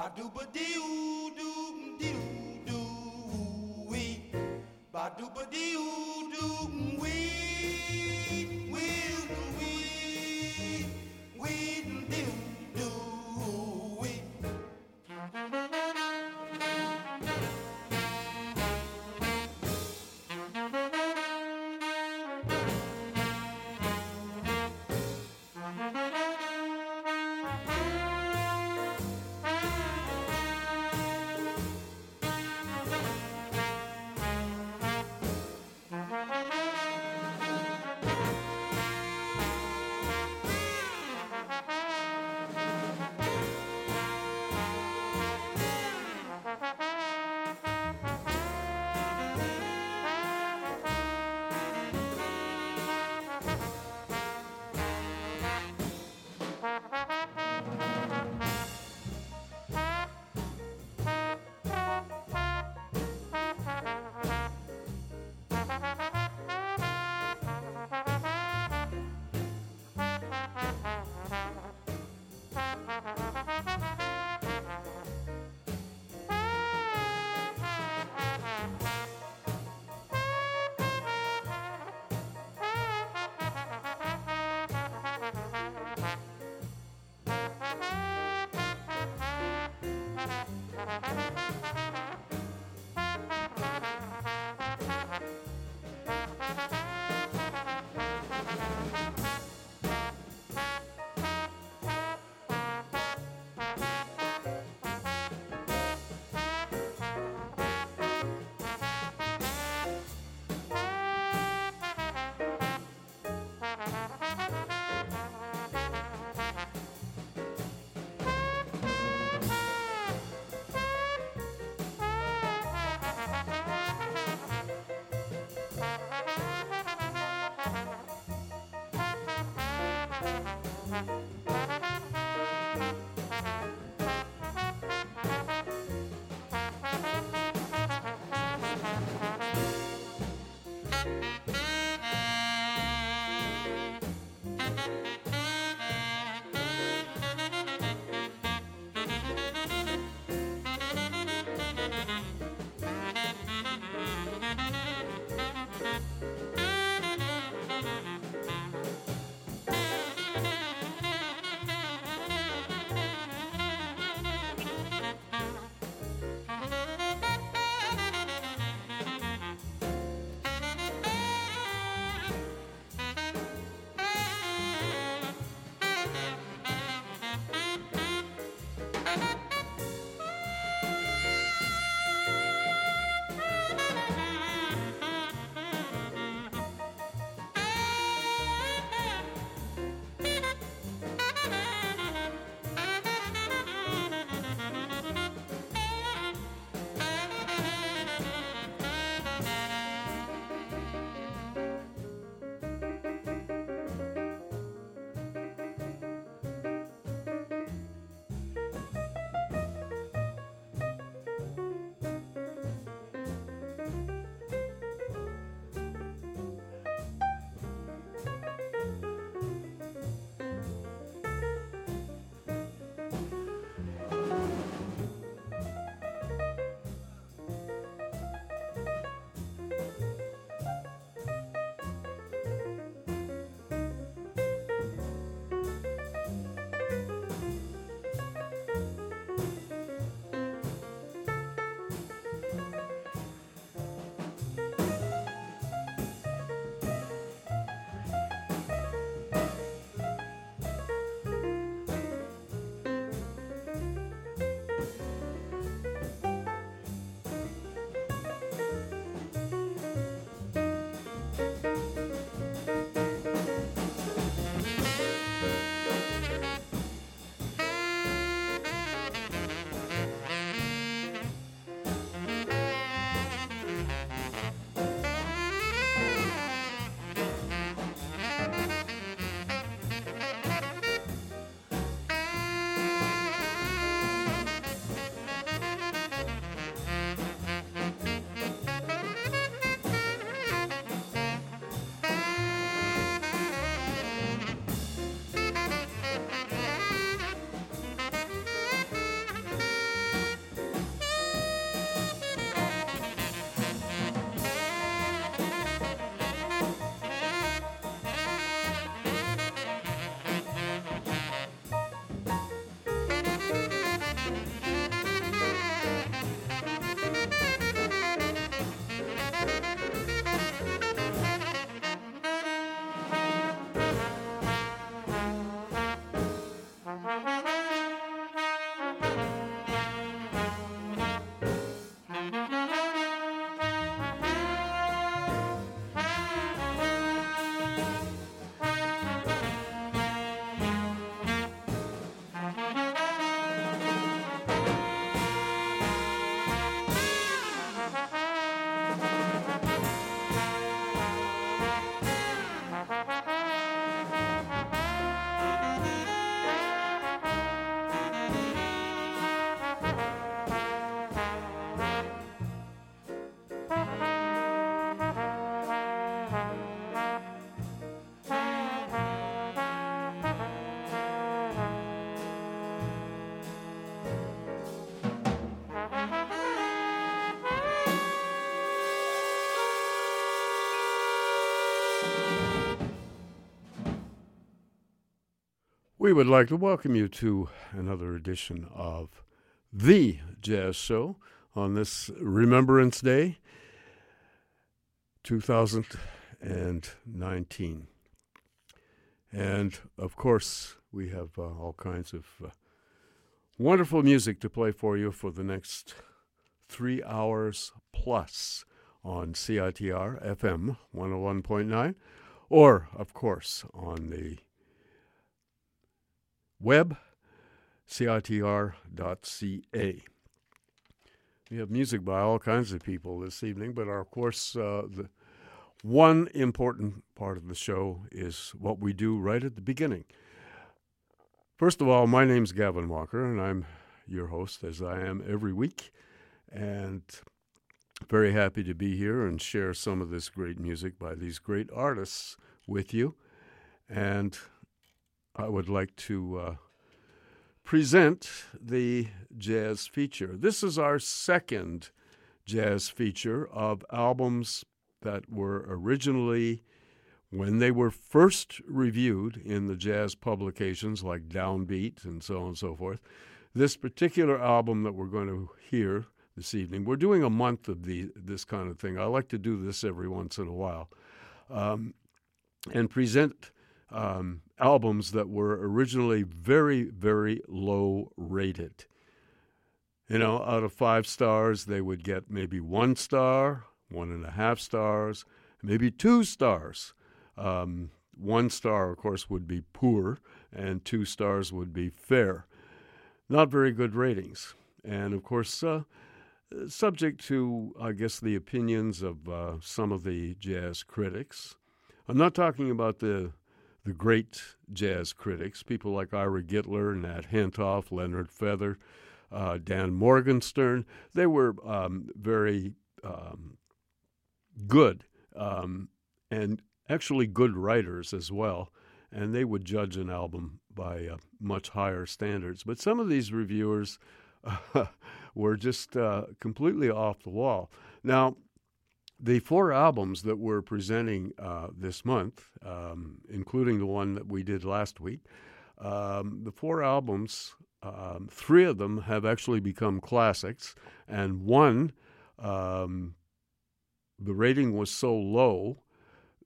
Ba doo ba doo doo doo doo wee. Ba doo ba doo We would like to welcome you to another edition of The Jazz Show on this Remembrance Day 2019. And of course, we have uh, all kinds of uh, wonderful music to play for you for the next three hours plus on CITR FM 101.9, or, of course, on the web, citr.ca. We have music by all kinds of people this evening, but our, of course, uh, the one important part of the show is what we do right at the beginning. First of all, my name's Gavin Walker, and I'm your host, as I am every week, and very happy to be here and share some of this great music by these great artists with you. And I would like to uh, present the jazz feature. This is our second jazz feature of albums that were originally, when they were first reviewed in the jazz publications like Downbeat and so on and so forth. This particular album that we're going to hear this evening, we're doing a month of the, this kind of thing. I like to do this every once in a while um, and present um, albums that were originally very, very low rated. You know, out of five stars, they would get maybe one star, one and a half stars, maybe two stars. Um, one star, of course, would be poor, and two stars would be fair. Not very good ratings. And of course, uh, subject to, I guess, the opinions of uh, some of the jazz critics. I'm not talking about the the great jazz critics, people like Ira Gitler, Nat Hentoff, Leonard Feather, uh, Dan Morgenstern. They were um, very um, good um, and actually good writers as well, and they would judge an album by uh, much higher standards. But some of these reviewers uh, were just uh, completely off the wall. Now, the four albums that we're presenting uh, this month, um, including the one that we did last week, um, the four albums, um, three of them have actually become classics, and one, um, the rating was so low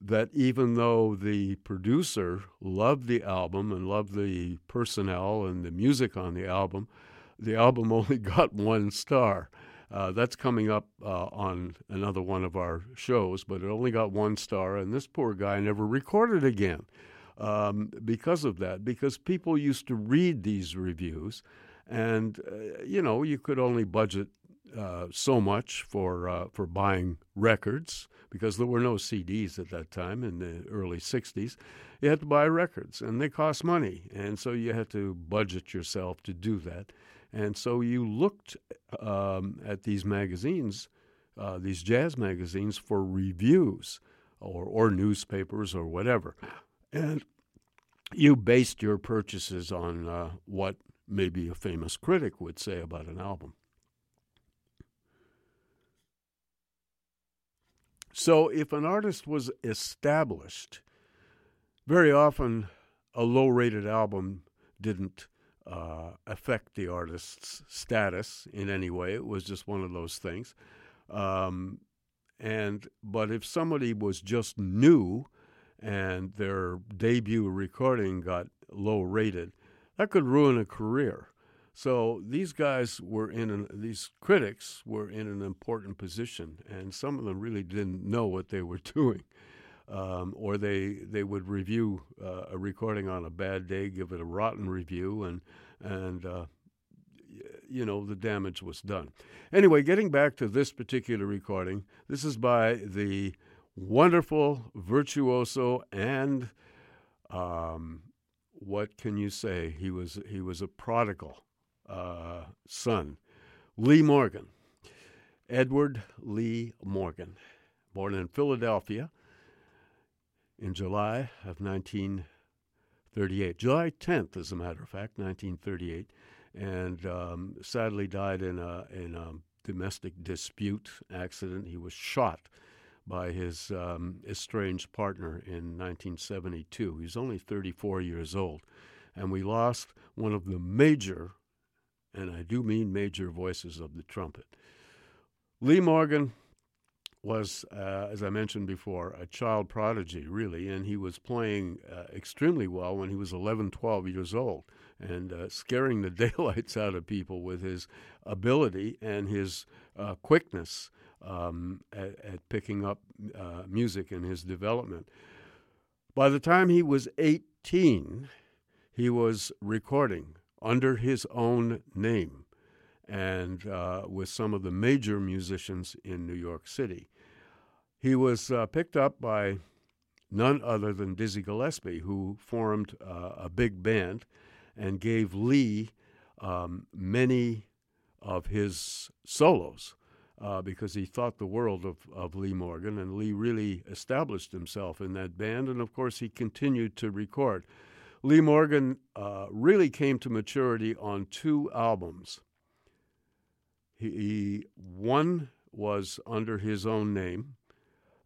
that even though the producer loved the album and loved the personnel and the music on the album, the album only got one star. Uh, that's coming up uh, on another one of our shows, but it only got one star, and this poor guy never recorded again um, because of that. Because people used to read these reviews, and uh, you know you could only budget uh, so much for uh, for buying records because there were no CDs at that time in the early '60s. You had to buy records, and they cost money, and so you had to budget yourself to do that. And so you looked um, at these magazines, uh, these jazz magazines, for reviews or, or newspapers or whatever. And you based your purchases on uh, what maybe a famous critic would say about an album. So if an artist was established, very often a low rated album didn't uh, affect the artist's status in any way. It was just one of those things. Um, and but if somebody was just new and their debut recording got low rated, that could ruin a career. So these guys were in an, these critics were in an important position, and some of them really didn't know what they were doing um, or they they would review uh, a recording on a bad day, give it a rotten review, and and uh, you know the damage was done. Anyway, getting back to this particular recording, this is by the wonderful virtuoso and um, what can you say? He was he was a prodigal uh, son, Lee Morgan, Edward Lee Morgan, born in Philadelphia in July of 1938. July 10th, as a matter of fact, 1938, and um, sadly died in a, in a domestic dispute accident. He was shot by his um, estranged partner in 1972. He was only 34 years old. and we lost one of the major, and I do mean major voices of the trumpet. Lee Morgan was, uh, as I mentioned before, a child prodigy, really, and he was playing uh, extremely well when he was 11, 12 years old and uh, scaring the daylights out of people with his ability and his uh, quickness um, at, at, picking up uh, music in his development. By the time he was 18, he was recording under his own name and uh, with some of the major musicians in New York City. He was uh, picked up by none other than Dizzy Gillespie, who formed uh, a big band and gave Lee um, many of his solos. Uh, because he thought the world of, of Lee Morgan, and Lee really established himself in that band, and of course he continued to record. Lee Morgan uh, really came to maturity on two albums. He, he, one was under his own name,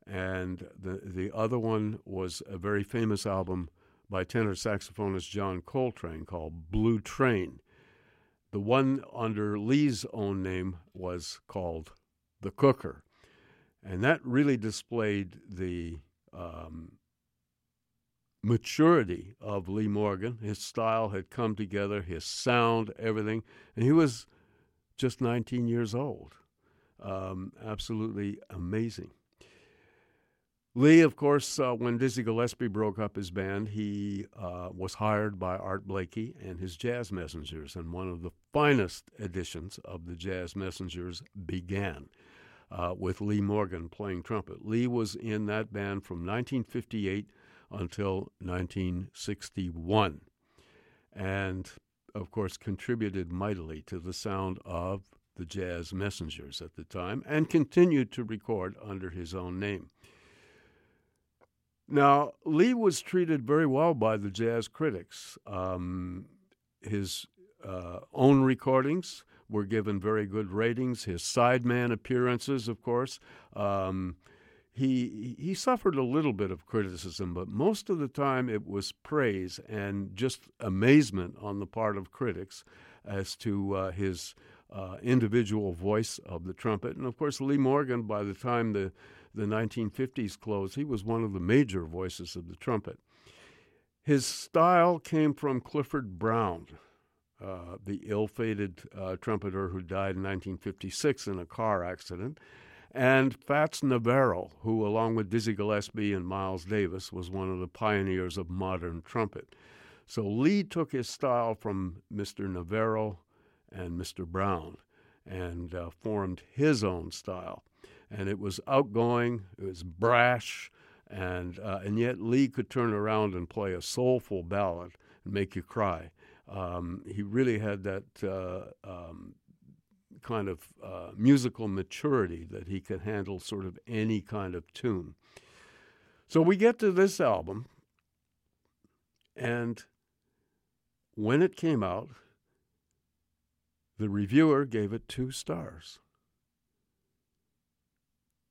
and the the other one was a very famous album by tenor saxophonist John Coltrane called Blue Train. The one under Lee's own name was called The Cooker. And that really displayed the um, maturity of Lee Morgan. His style had come together, his sound, everything. And he was just 19 years old. Um, absolutely amazing. Lee, of course, uh, when Dizzy Gillespie broke up his band, he uh, was hired by Art Blakey and his Jazz Messengers, and one of the finest editions of the Jazz Messengers began uh, with Lee Morgan playing trumpet. Lee was in that band from 1958 until 1961, and of course contributed mightily to the sound of the Jazz Messengers at the time, and continued to record under his own name. Now, Lee was treated very well by the jazz critics. Um, his uh, own recordings were given very good ratings. His sideman appearances, of course, um, he he suffered a little bit of criticism, but most of the time it was praise and just amazement on the part of critics as to uh, his uh, individual voice of the trumpet. And of course, Lee Morgan, by the time the the 1950s closed, he was one of the major voices of the trumpet. His style came from Clifford Brown, uh, the ill fated uh, trumpeter who died in 1956 in a car accident, and Fats Navarro, who, along with Dizzy Gillespie and Miles Davis, was one of the pioneers of modern trumpet. So Lee took his style from Mr. Navarro and Mr. Brown and uh, formed his own style and it was outgoing, it was brash, and uh, and yet Lee could turn around and play a soulful ballad and make you cry. Um, he really had that uh, um, kind of uh, musical maturity that he could handle sort of any kind of tune. So we get to this album, and when it came out, the reviewer gave it two stars.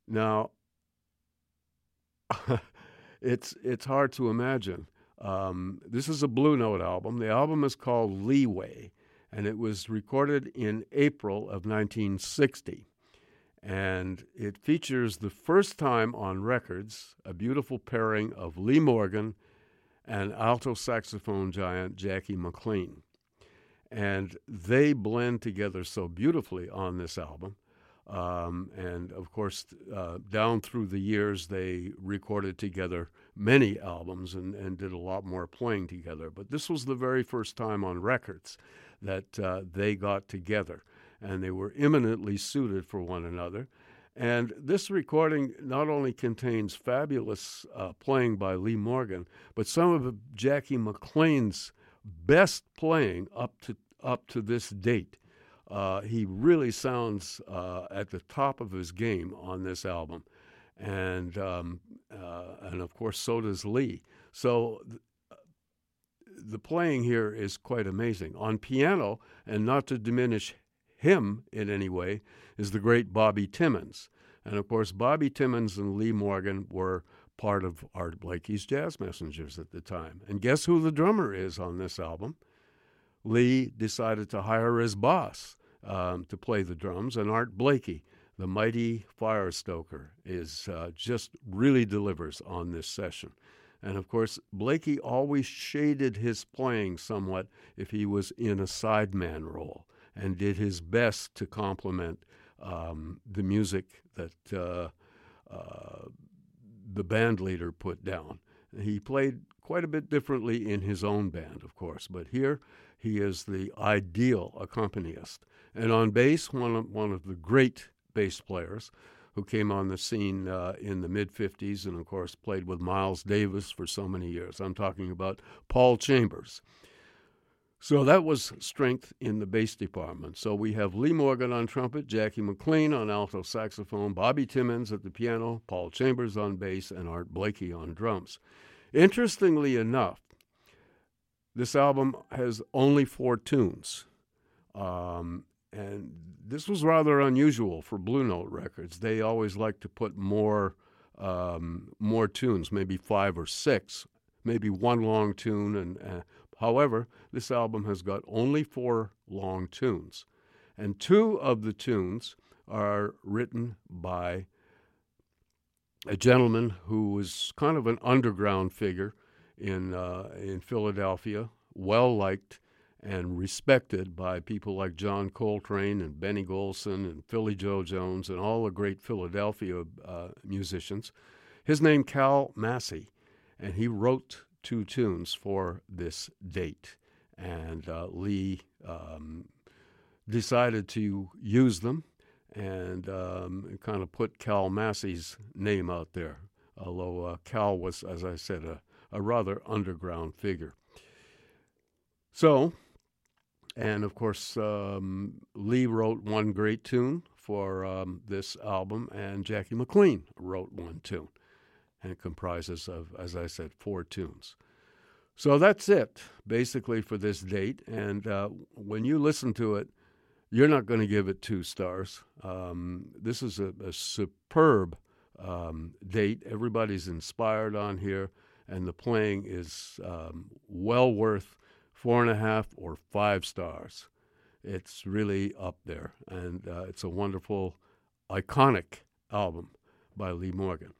Now, it's it's hard to imagine. Um, this is a Blue Note album. The album is called Leeway, and it was recorded in April of 1960. And it features the first time on records a beautiful pairing of Lee Morgan and alto saxophone giant Jackie McLean. And they blend together so beautifully on this album. Um, and of course, uh, down through the years, they recorded together many albums and, and did a lot more playing together. But this was the very first time on records that uh, they got together, and they were eminently suited for one another. And this recording not only contains fabulous uh, playing by Lee Morgan, but some of Jackie McLean's best playing up to up to this date. Uh, he really sounds uh, at the top of his game on this album, and um, uh, and of course so does Lee. So th- the playing here is quite amazing on piano, and not to diminish him in any way, is the great Bobby Timmons. And of course, Bobby Timmons and Lee Morgan were part of Art Blakey's Jazz Messengers at the time. And guess who the drummer is on this album? Lee decided to hire his boss um, to play the drums, and Art Blakey, the mighty fire stoker, is uh, just really delivers on this session. And of course, Blakey always shaded his playing somewhat if he was in a sideman role and did his best to complement um, the music that uh, uh, the band leader put down. He played quite a bit differently in his own band, of course, but here he is the ideal accompanist. And on bass, one of, one of the great bass players who came on the scene uh, in the mid 50s and, of course, played with Miles Davis for so many years. I'm talking about Paul Chambers. So that was strength in the bass department. So we have Lee Morgan on trumpet, Jackie McLean on alto saxophone, Bobby Timmons at the piano, Paul Chambers on bass, and Art Blakey on drums. Interestingly enough, this album has only four tunes. Um, and this was rather unusual for Blue Note Records. They always like to put more um, more tunes, maybe five or six, maybe one long tune. And uh, however, this album has got only four long tunes, and two of the tunes are written by a gentleman who was kind of an underground figure in uh, in Philadelphia, well liked and respected by people like John Coltrane and Benny Golson and Philly Joe Jones and all the great Philadelphia uh, musicians. His name Cal Massey, and he wrote two tunes for this date. And uh, Lee um, decided to use them and um, kind of put Cal Massey's name out there, although uh, Cal was, as I said, a, a rather underground figure. So, and of course, um, Lee wrote one great tune for um, this album, and Jackie McLean wrote one tune. And it comprises of, as I said, four tunes. So that's it, basically, for this date. And uh, when you listen to it, you're not going to give it two stars. Um, this is a, a superb um, date. Everybody's inspired on here, and the playing is um, well worth four and a half or five stars. It's really up there, and uh, it's a wonderful, iconic album by Lee Morgan.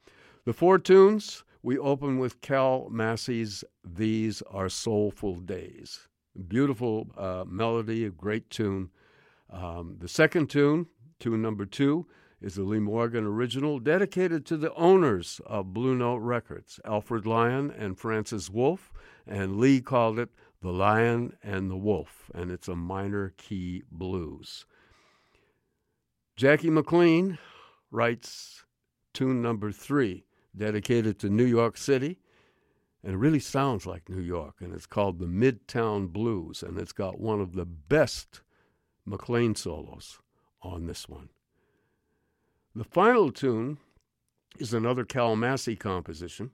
The four tunes we open with Cal Massey's These Are Soulful Days. Beautiful uh, melody, a great tune. Um, the second tune, tune number two, is the Lee Morgan original dedicated to the owners of Blue Note Records, Alfred Lion and Francis Wolff, and Lee called it The Lion and the Wolf, and it's a minor key blues. Jackie McLean writes tune number three, dedicated to New York City, and it really sounds like New York, and it's called the Midtown Blues, and it's got one of the best McLean solos on this one. The final tune is another Cal Massey composition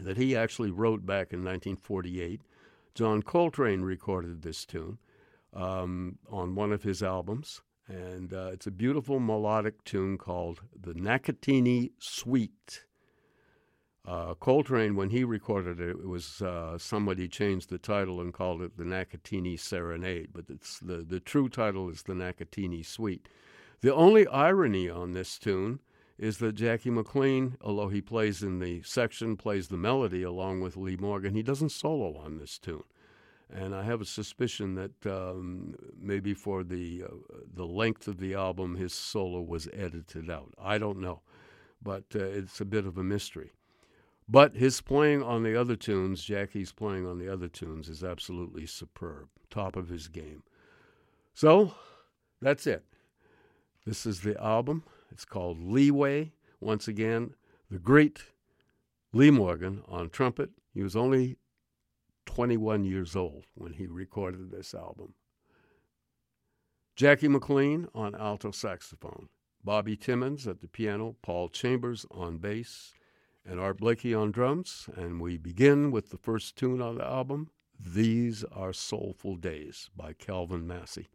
that he actually wrote back in 1948. John Coltrane recorded this tune um, on one of his albums, and uh, it's a beautiful melodic tune called the Nakatini Suite. Uh, Coltrane, when he recorded it, it was uh, somebody changed the title and called it the Nakatini Serenade, but it's the, the true title is the Nakatini Suite. The only irony on this tune is that Jackie McLean, although he plays in the section, plays the melody along with Lee Morgan, he doesn't solo on this tune. And I have a suspicion that um, maybe for the uh, the length of the album, his solo was edited out. I don't know, but uh, it's a bit of a mystery. But his playing on the other tunes, Jackie's playing on the other tunes, is absolutely superb, top of his game. So that's it. This is the album. It's called Leeway. Once again, the great Lee Morgan on trumpet. He was only 21 years old when he recorded this album. Jackie McLean on alto saxophone, Bobby Timmons at the piano, Paul Chambers on bass, and Art Blakey on drums. And we begin with the first tune on the album, These Are Soulful Days by Calvin Massey.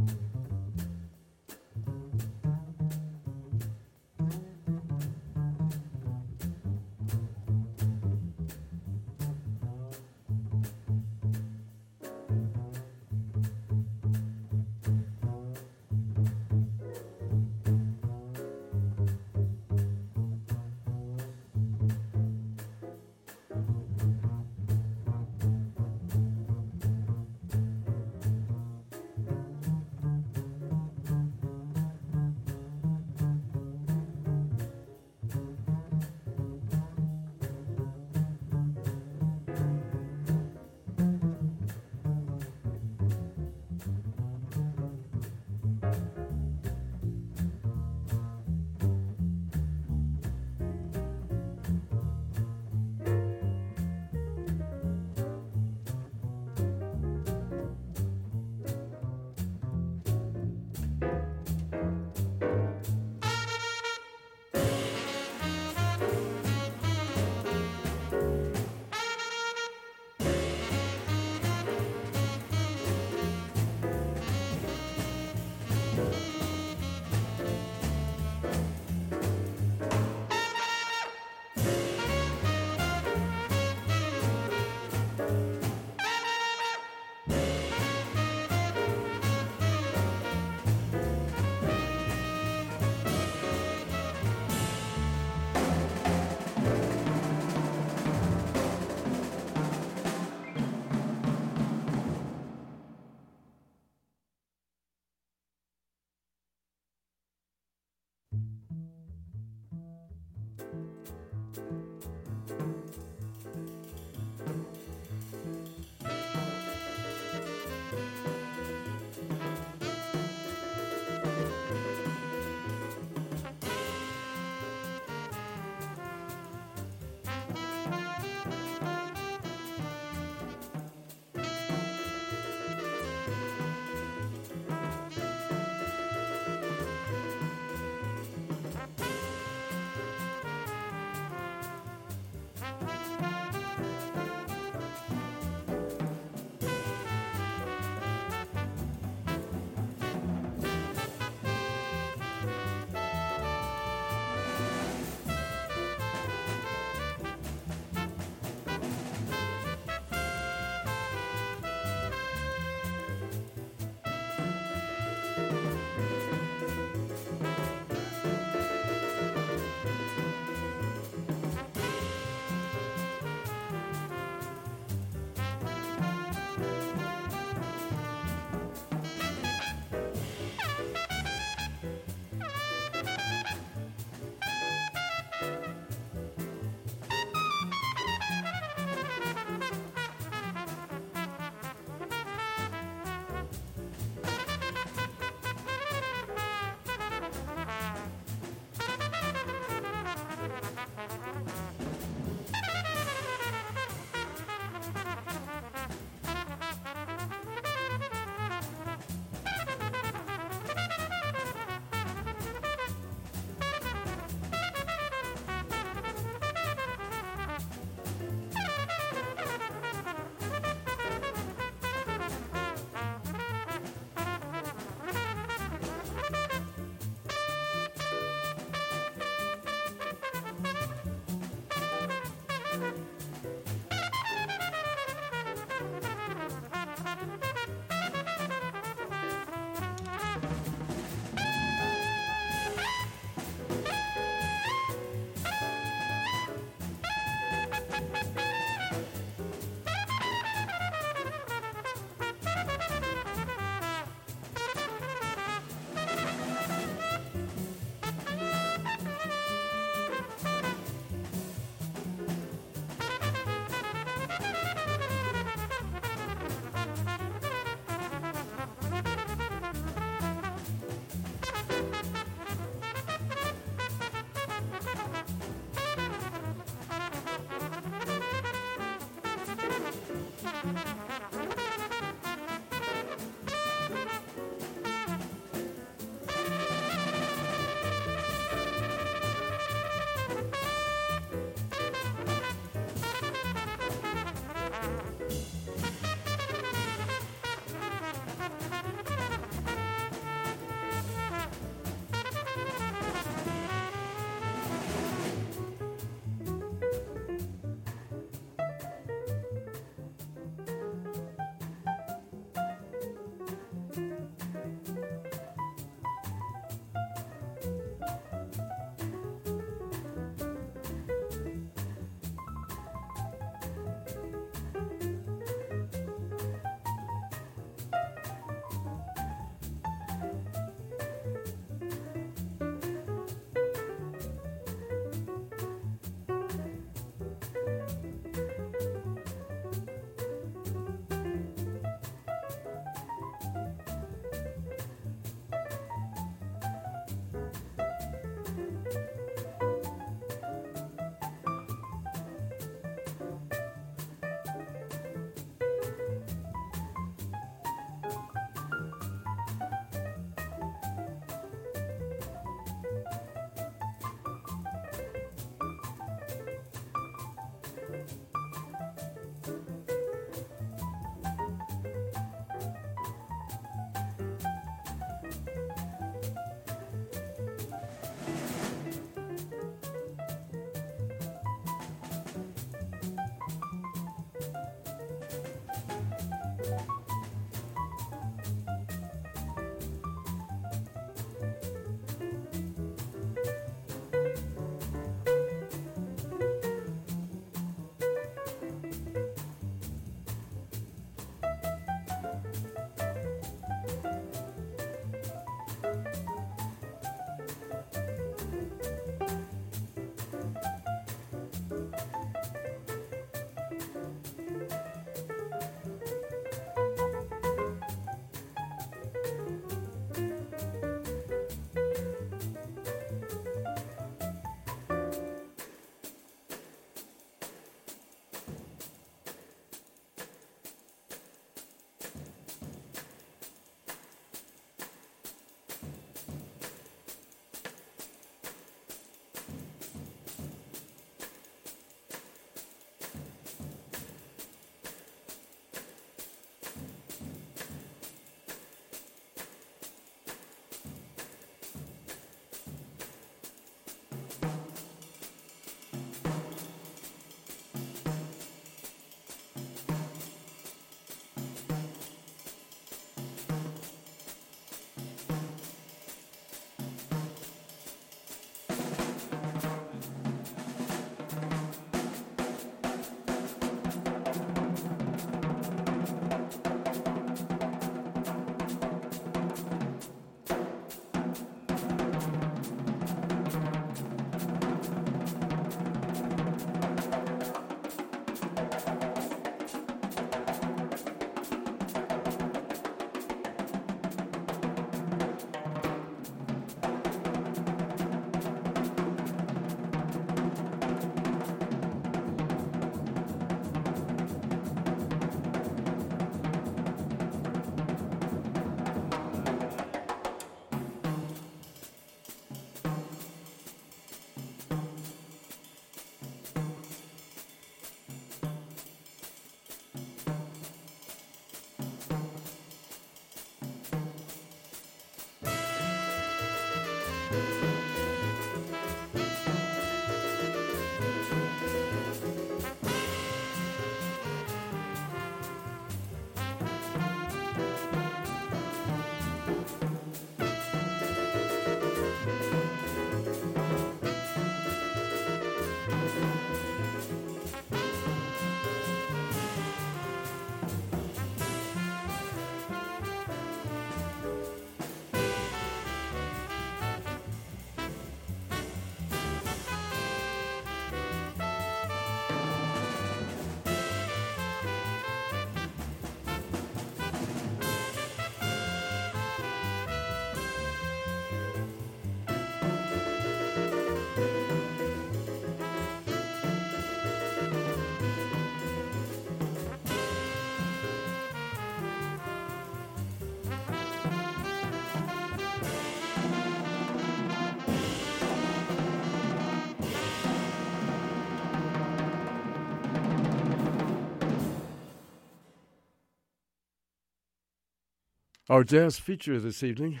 Our jazz feature this evening,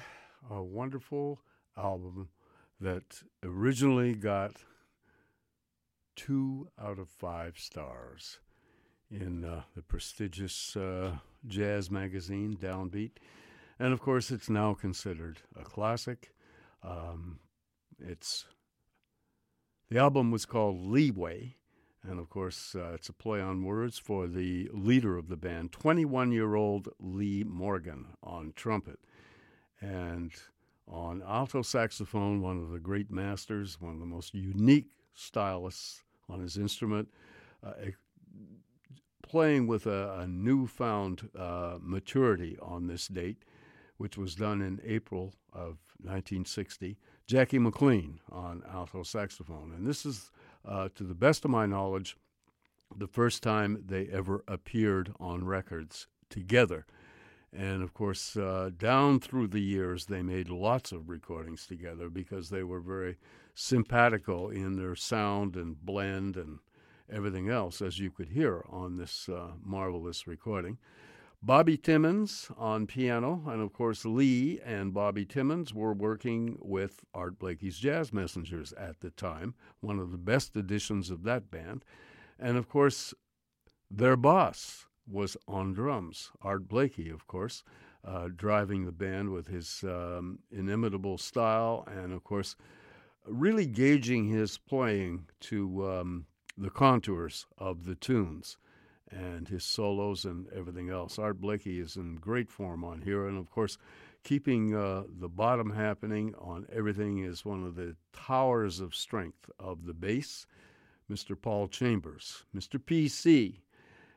a wonderful album that originally got two out of five stars in uh, the prestigious uh, jazz magazine Downbeat. And of course, it's now considered a classic. Um, it's the album was called Leeway, and of course, uh, it's a play on words for the leader of the band, 21 year old Lee Morgan on trumpet. And on alto saxophone, one of the great masters, one of the most unique stylists on his instrument, uh, playing with a, a newfound uh, maturity on this date, which was done in April of 1960. Jackie McLean on alto saxophone. And this is uh, to the best of my knowledge, the first time they ever appeared on records together. And of course, uh, down through the years, they made lots of recordings together because they were very simpatico in their sound and blend and everything else, as you could hear on this uh, marvelous recording. Bobby Timmons on piano, and of course, Lee and Bobby Timmons were working with Art Blakey's Jazz Messengers at the time, one of the best editions of that band. And of course, their boss was on drums, Art Blakey, of course, uh, driving the band with his um, inimitable style and, of course, really gauging his playing to um, the contours of the tunes and his solos and everything else. Art Blakey is in great form on here, and of course, keeping uh, the bottom happening on everything is one of the towers of strength of the bass. Mr. Paul Chambers, Mr. PC.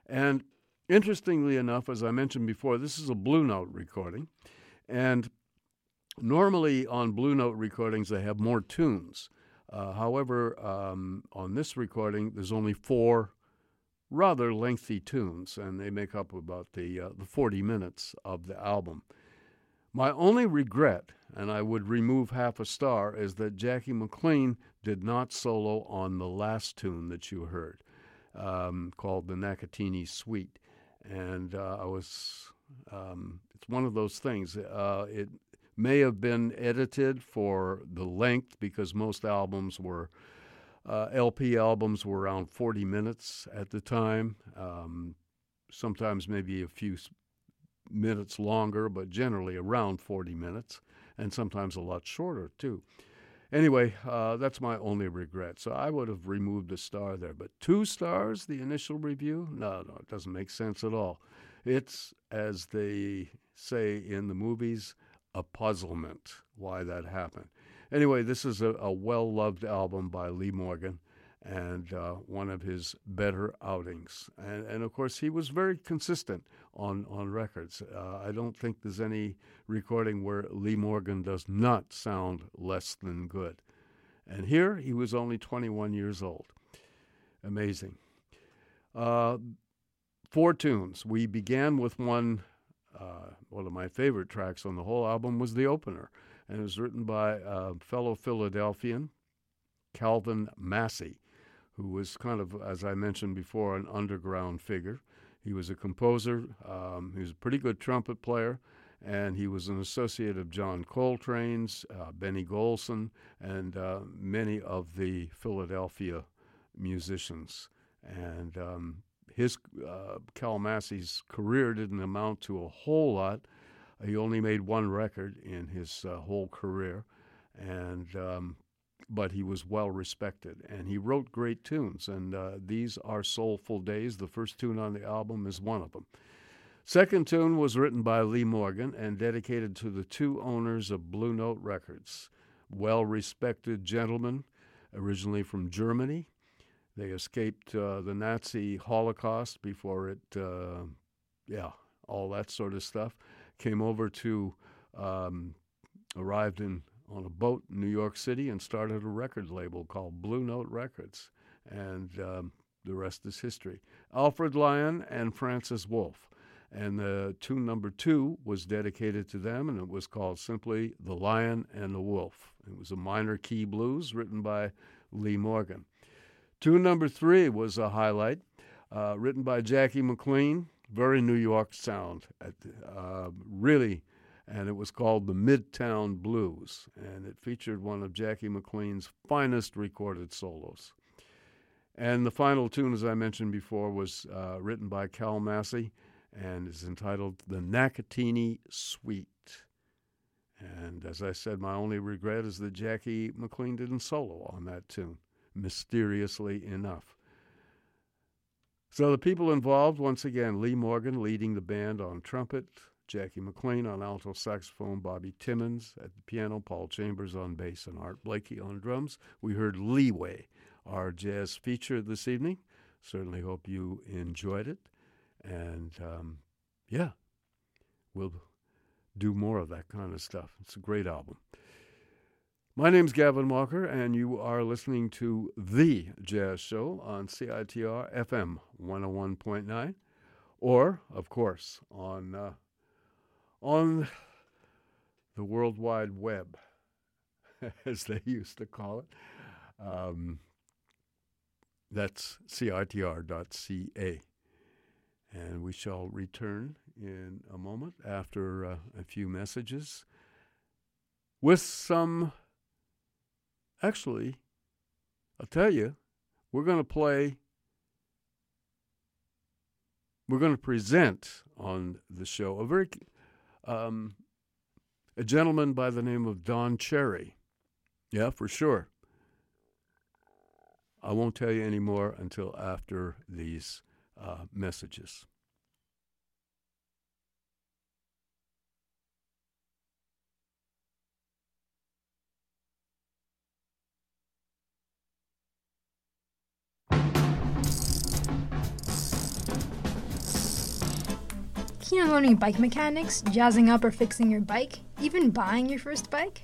And interestingly enough, as I mentioned before, this is a Blue Note recording. And normally on Blue Note recordings, they have more tunes. Uh, however, um, on this recording, there's only four rather lengthy tunes, and they make up about the, uh, the 40 minutes of the album. My only regret, and I would remove half a star, is that Jackie McLean did not solo on the last tune that you heard, um, called the Nakatini Suite. And uh, I was, um, it's one of those things. Uh, it may have been edited for the length because most albums were uh, LP albums were around 40 minutes at the time, um, sometimes maybe a few minutes longer, but generally around 40 minutes, and sometimes a lot shorter too. Anyway, uh, that's my only regret. So I would have removed a star there. But two stars, the initial review? No, no, it doesn't make sense at all. It's, as they say in the movies, a puzzlement why that happened. Anyway, this is a, a well loved album by Lee Morgan and uh, one of his better outings. And, and, of course, he was very consistent on, on records. Uh, I don't think there's any recording where Lee Morgan does not sound less than good. And here he was only 21 years old. Amazing. Uh, four tunes. We began with one, uh, one of my favorite tracks on the whole album was the opener and it was written by a fellow Philadelphian, Calvin Massey, who was kind of, as I mentioned before, an underground figure. He was a composer, um, he was a pretty good trumpet player, and he was an associate of John Coltrane's, uh, Benny Golson, and uh, many of the Philadelphia musicians. And um, his uh, Cal Massey's career didn't amount to a whole lot, he only made one record in his uh, whole career, and um, but he was well respected, and he wrote great tunes. And uh, these are soulful days. The first tune on the album is one of them. Second tune was written by Lee Morgan and dedicated to the two owners of Blue Note Records, well respected gentlemen, originally from Germany. They escaped uh, the Nazi Holocaust before it, uh, yeah, all that sort of stuff came over to, um, arrived in on a boat in New York City and started a record label called Blue Note Records. And um, the rest is history. Alfred Lion and Francis Wolff. And the tune number two was dedicated to them, and it was called simply The Lion and the Wolf. It was a minor key blues written by Lee Morgan. Tune number three was a highlight, uh, written by Jackie McLean very New York sound. Uh, really and it was called the Midtown Blues, and it featured one of Jackie McLean's finest recorded solos. And the final tune, as I mentioned before, was uh, written by Cal Massey and is entitled The Nakatini Suite. And as I said, my only regret is that Jackie McLean didn't solo on that tune, mysteriously enough. So the people involved, once again, Lee Morgan leading the band on trumpet, Jackie McLean on alto saxophone, Bobby Timmons at the piano, Paul Chambers on bass, and Art Blakey on drums. We heard Leeway, our jazz feature this evening. Certainly hope you enjoyed it. And um, yeah, we'll do more of that kind of stuff. It's a great album. My name's Gavin Walker, and you are listening to The Jazz Show on CITR FM 101.9, or, of course, on, uh, on the World Wide Web, as they used to call it. Um, that's CITR.ca. And we shall return in a moment after uh, a few messages with some. Actually, I'll tell you, we're going to play. We're going to present on the show a very um, a gentleman by the name of Don Cherry. Yeah, for sure. I won't tell you any more until after these uh, messages. Keen on learning bike mechanics, jazzing up or fixing your bike, even buying your first bike?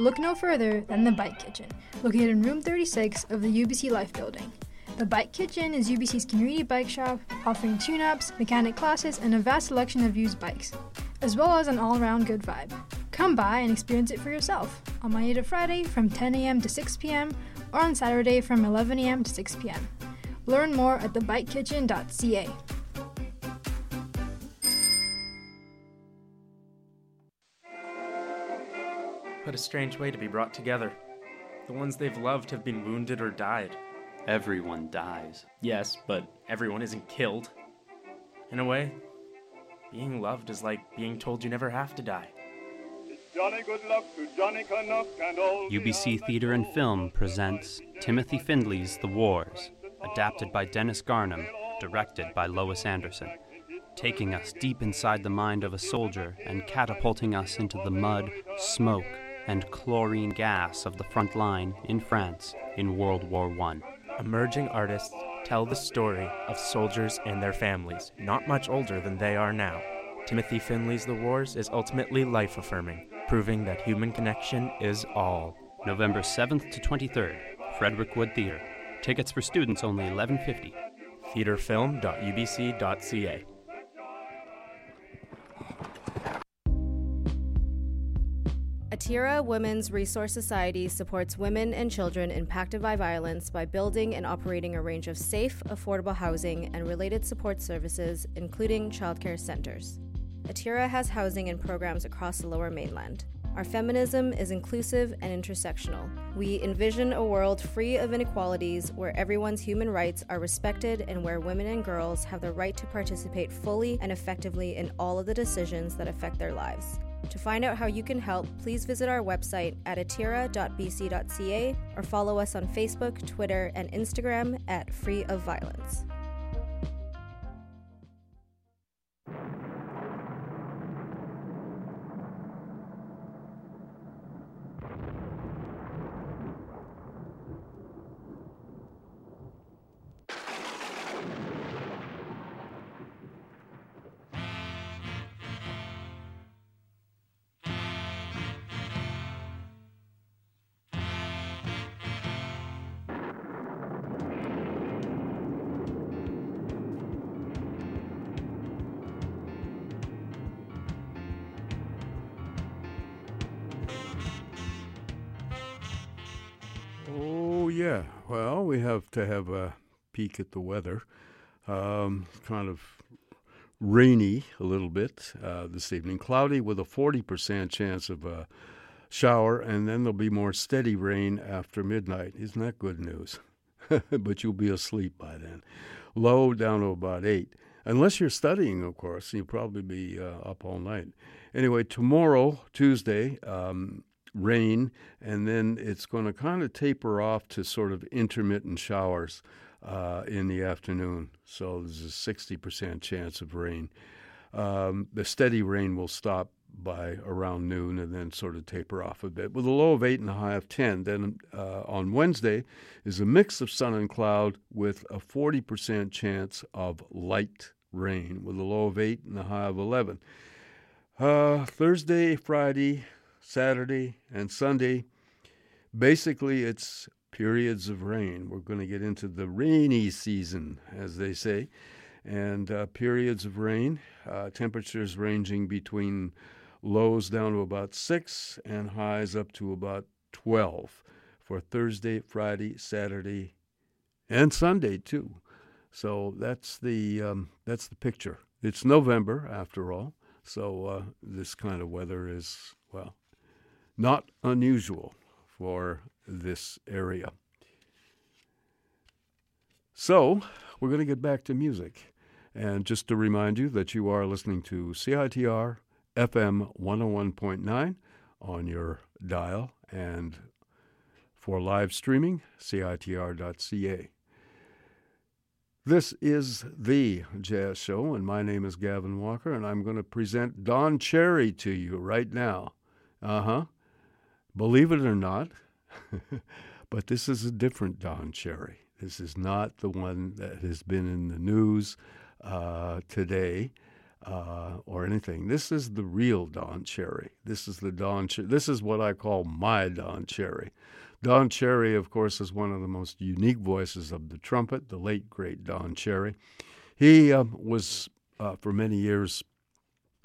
Look no further than the Bike Kitchen, located in room 36 of the UBC Life Building. The Bike Kitchen is UBC's community bike shop, offering tune ups, mechanic classes, and a vast selection of used bikes, as well as an all around good vibe. Come by and experience it for yourself on Monday to Friday from 10 a.m. to 6 p.m. or on Saturday from 11 a.m. to 6 p.m. Learn more at thebikekitchen.ca. What a strange way to be brought together. The ones they've loved have been wounded or died. Everyone dies. Yes, but everyone isn't killed. In a way, being loved is like being told you never have to die. UBC Theatre and Film presents Timothy Findley's The Wars, adapted by Dennis Garnhum, directed by Lois Anderson, taking us deep inside the mind of a soldier and catapulting us into the mud, smoke, and chlorine gas of the front line in France in World War I. Emerging artists tell the story of soldiers and their families, not much older than they are now. Timothy Findley's The Wars is ultimately life affirming, proving that human connection is all. November 7th to 23rd, Frederick Wood Theatre. Tickets for students only 1150. theaterfilm.ubc.ca. Atira Women's Resource Society supports women and children impacted by violence by building and operating a range of safe, affordable housing and related support services, including childcare centers. Atira has housing and programs across the lower mainland. Our feminism is inclusive and intersectional. We envision a world free of inequalities where everyone's human rights are respected and where women and girls have the right to participate fully and effectively in all of the decisions that affect their lives. To find out how you can help, please visit our website at atira.bc.ca or follow us on Facebook, Twitter, and Instagram at Free of Violence. We have to have a peek at the weather. Um, kind of rainy a little bit uh, this evening, cloudy with a 40% chance of a shower, and then there'll be more steady rain after midnight. Isn't that good news? but you'll be asleep by then. Low down to about 8. Unless you're studying, of course, you'll probably be uh, up all night. Anyway, tomorrow, Tuesday, um, rain, and then it's going to kind of taper off to sort of intermittent showers uh, in the afternoon. So there's a 60% chance of rain. Um, the steady rain will stop by around noon and then sort of taper off a bit with a low of 8 and a high of 10. Then uh, on Wednesday is a mix of sun and cloud with a 40% chance of light rain with a low of 8 and a high of 11. Uh, Thursday, Friday, Saturday, and Sunday, basically it's periods of rain. We're going to get into the rainy season, as they say, and uh, periods of rain, uh, temperatures ranging between lows down to about 6 and highs up to about 12 for Thursday, Friday, Saturday, and Sunday too. So that's the um, that's the picture. It's November after all, so uh, this kind of weather is well not unusual for this area. So, we're going to get back to music. And just to remind you that you are listening to CITR FM 101.9 on your dial and for live streaming, CITR.ca. This is the Jazz Show, and my name is Gavin Walker, and I'm going to present Don Cherry to you right now. Uh huh. Believe it or not, but this is a different Don Cherry. This is not the one that has been in the news uh, today uh, or anything. This is the real Don Cherry. This is the Don. This is what I call my Don Cherry. Don Cherry, of course, is one of the most unique voices of the trumpet. The late great Don Cherry. He uh, was uh, for many years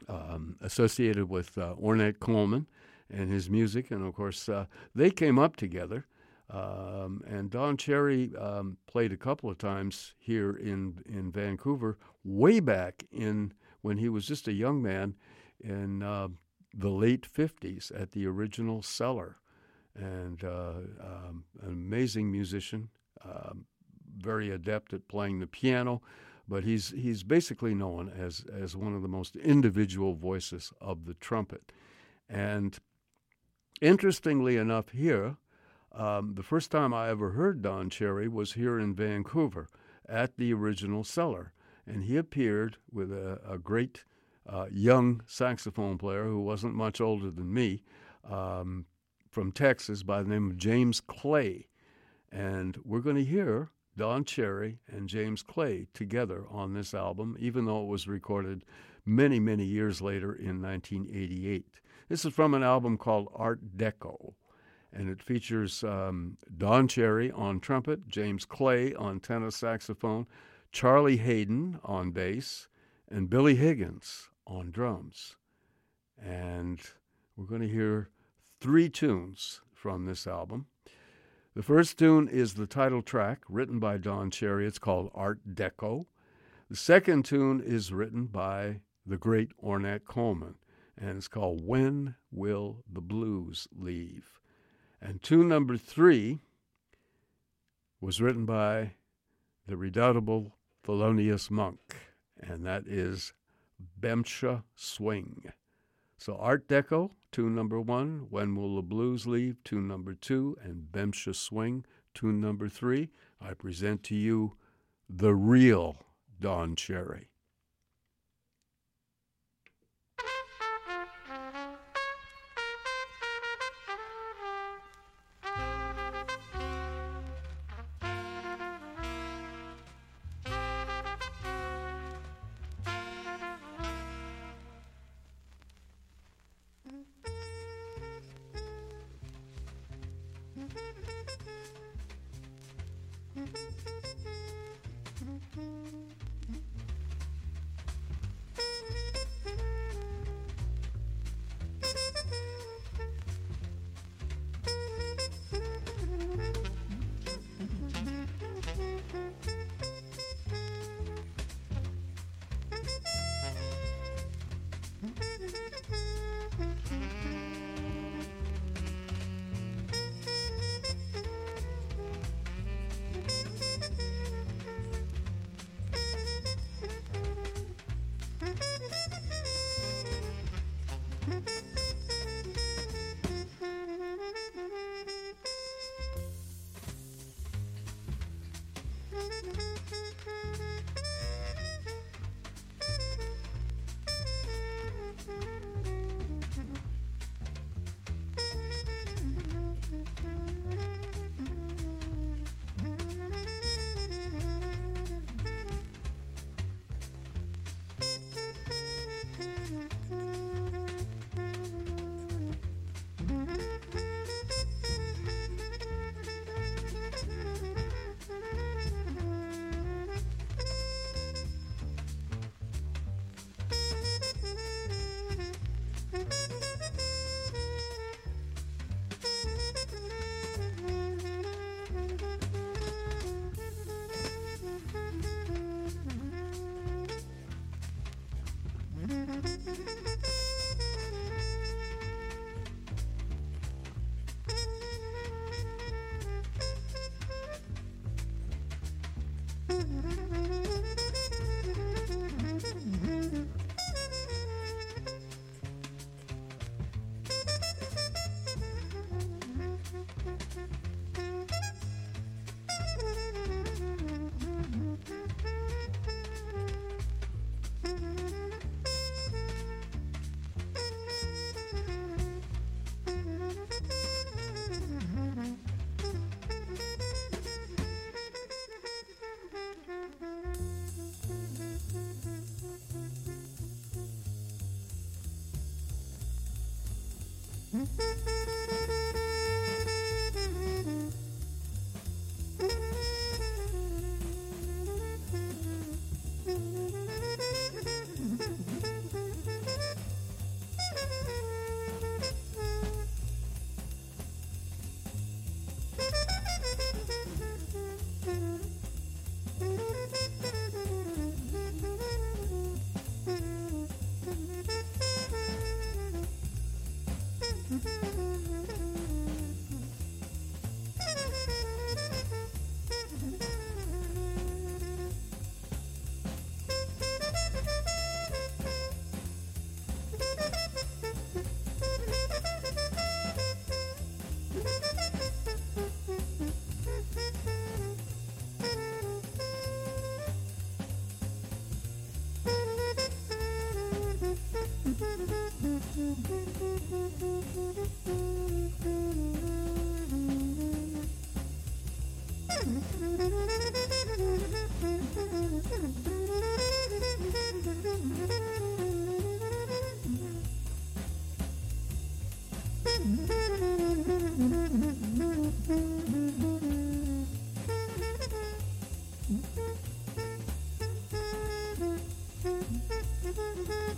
um, associated with uh, Ornette Coleman and his music. And of course, uh, they came up together. Um, and Don Cherry um, played a couple of times here in in Vancouver, way back in when he was just a young man in uh, the late '50s at the original Cellar, and uh, um, an amazing musician, um, very adept at playing the piano. But he's he's basically known as as one of the most individual voices of the trumpet, and Interestingly enough, here, um, the first time I ever heard Don Cherry was here in Vancouver at the original cellar. And he appeared with a, a great uh, young saxophone player who wasn't much older than me um, from Texas by the name of James Clay. And we're going to hear Don Cherry and James Clay together on this album, even though it was recorded many, many years later in 1988. This is from an album called Art Deco, and it features um, Don Cherry on trumpet, James Clay on tenor saxophone, Charlie Haden on bass, and Billy Higgins on drums. And we're going to hear three tunes from this album. The first tune is the title track written by Don Cherry. It's called Art Deco. The second tune is written by the great Ornette Coleman and it's called When Will the Blues Leave? And tune number three was written by the redoubtable Thelonious Monk, and that is Bemsha Swing. So Art Deco, tune number one, When Will the Blues Leave, tune number two, and Bemsha Swing, tune number three. I present to you the real Don Cherry.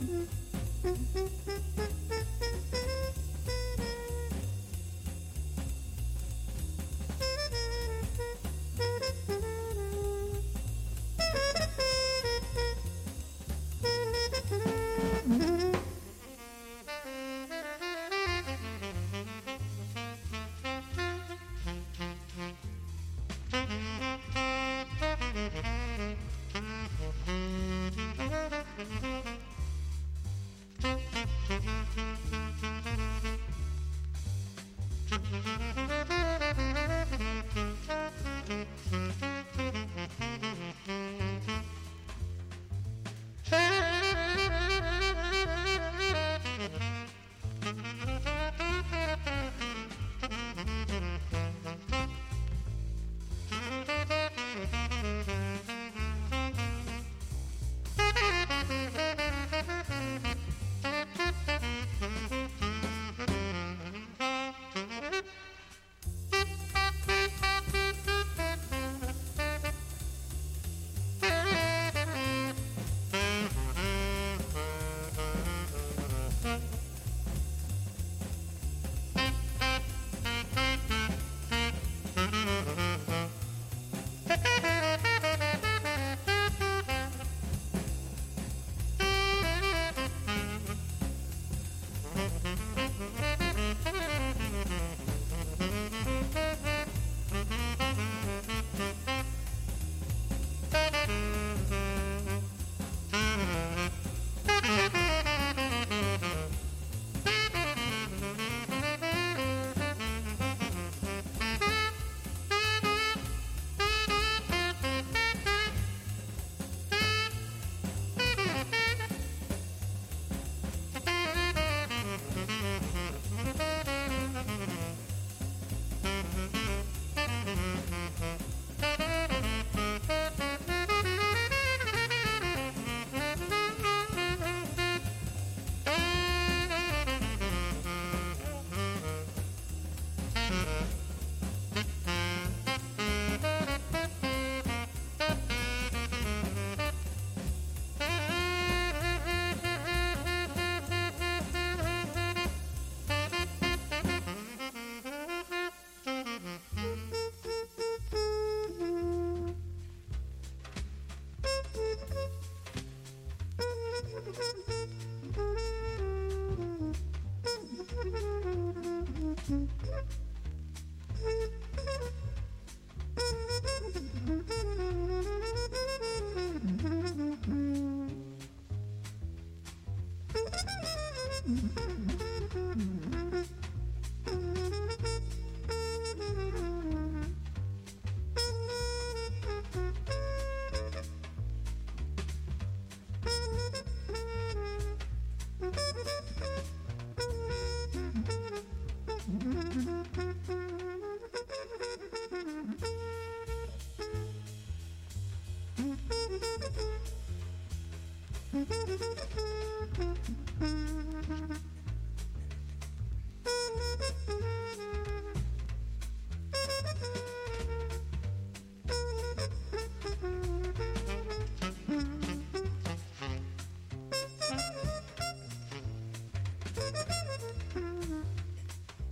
Mm-hmm.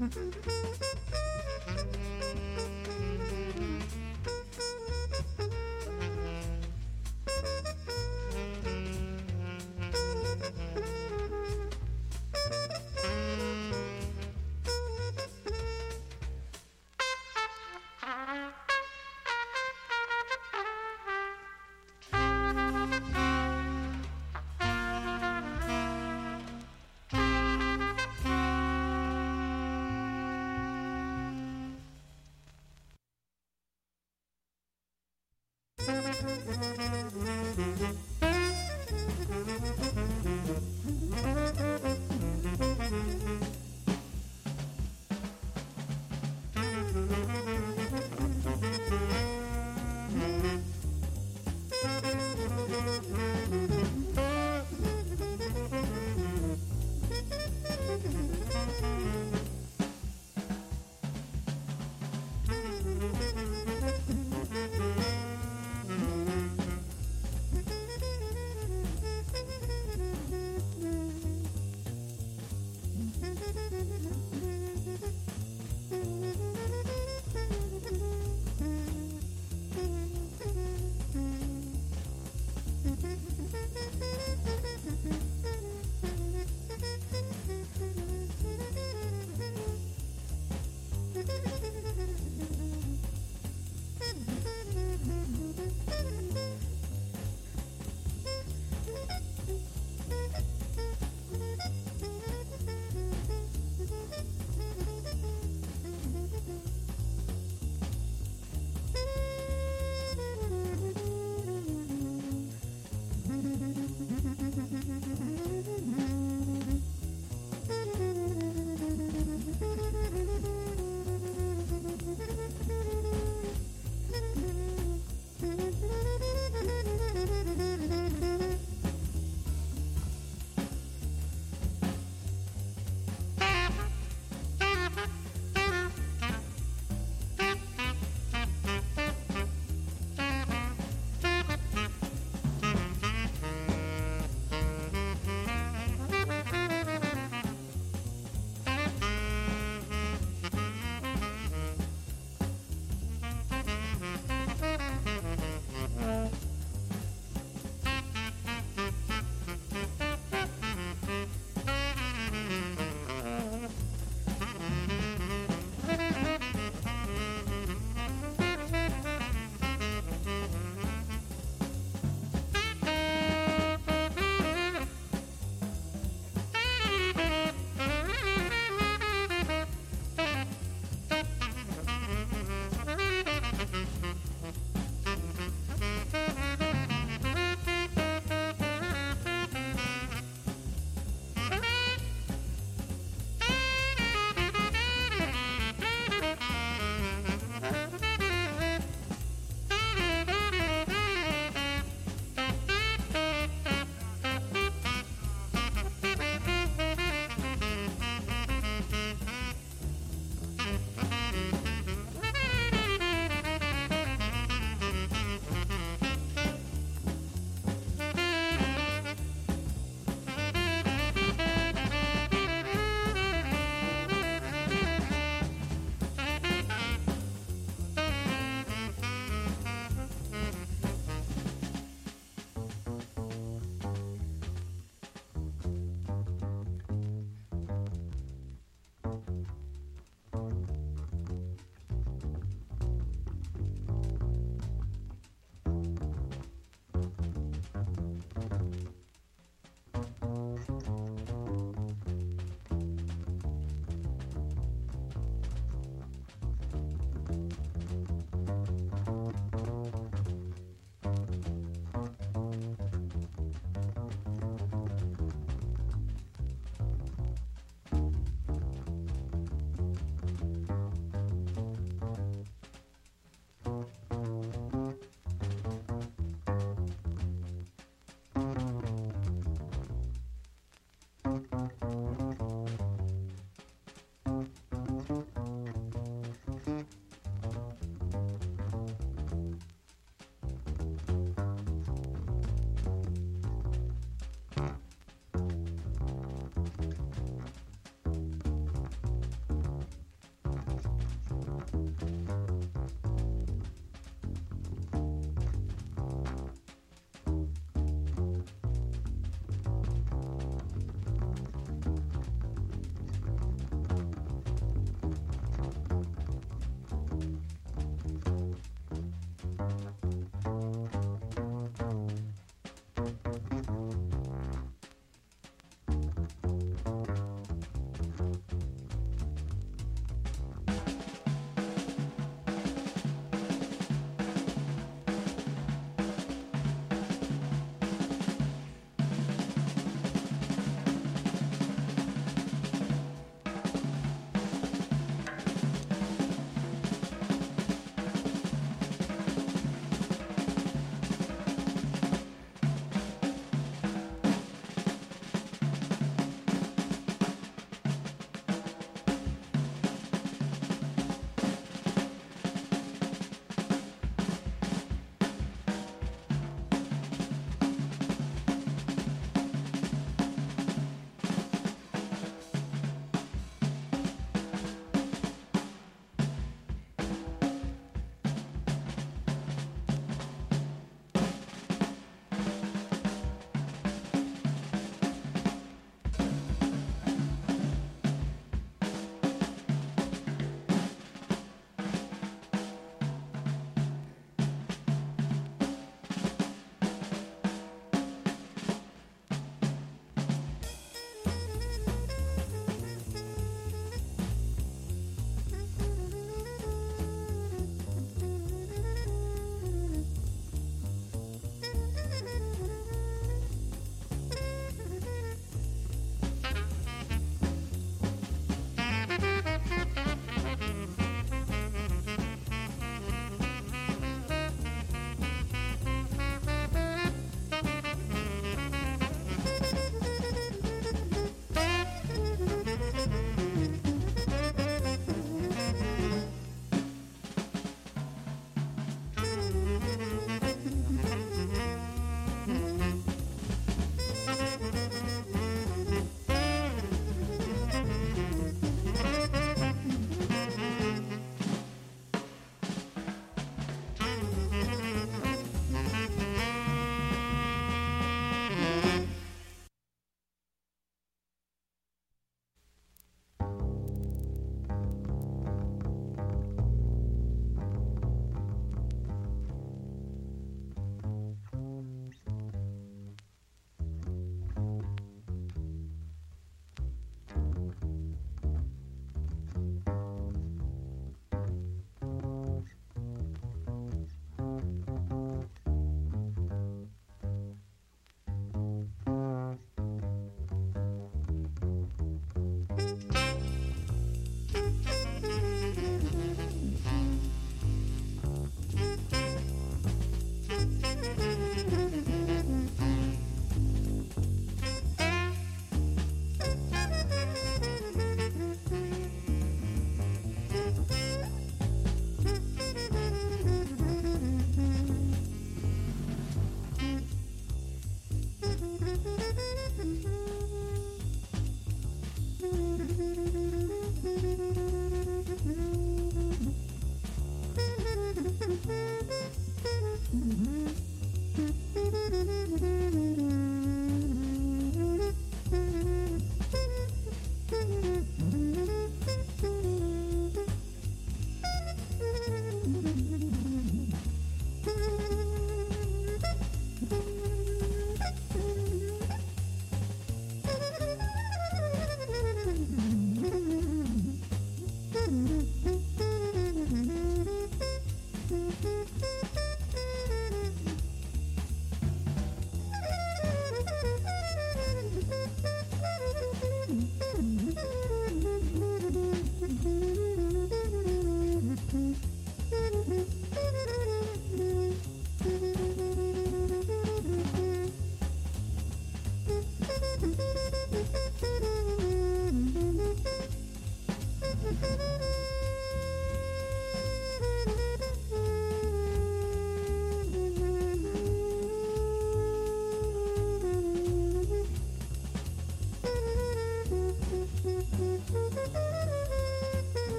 Mm-hmm.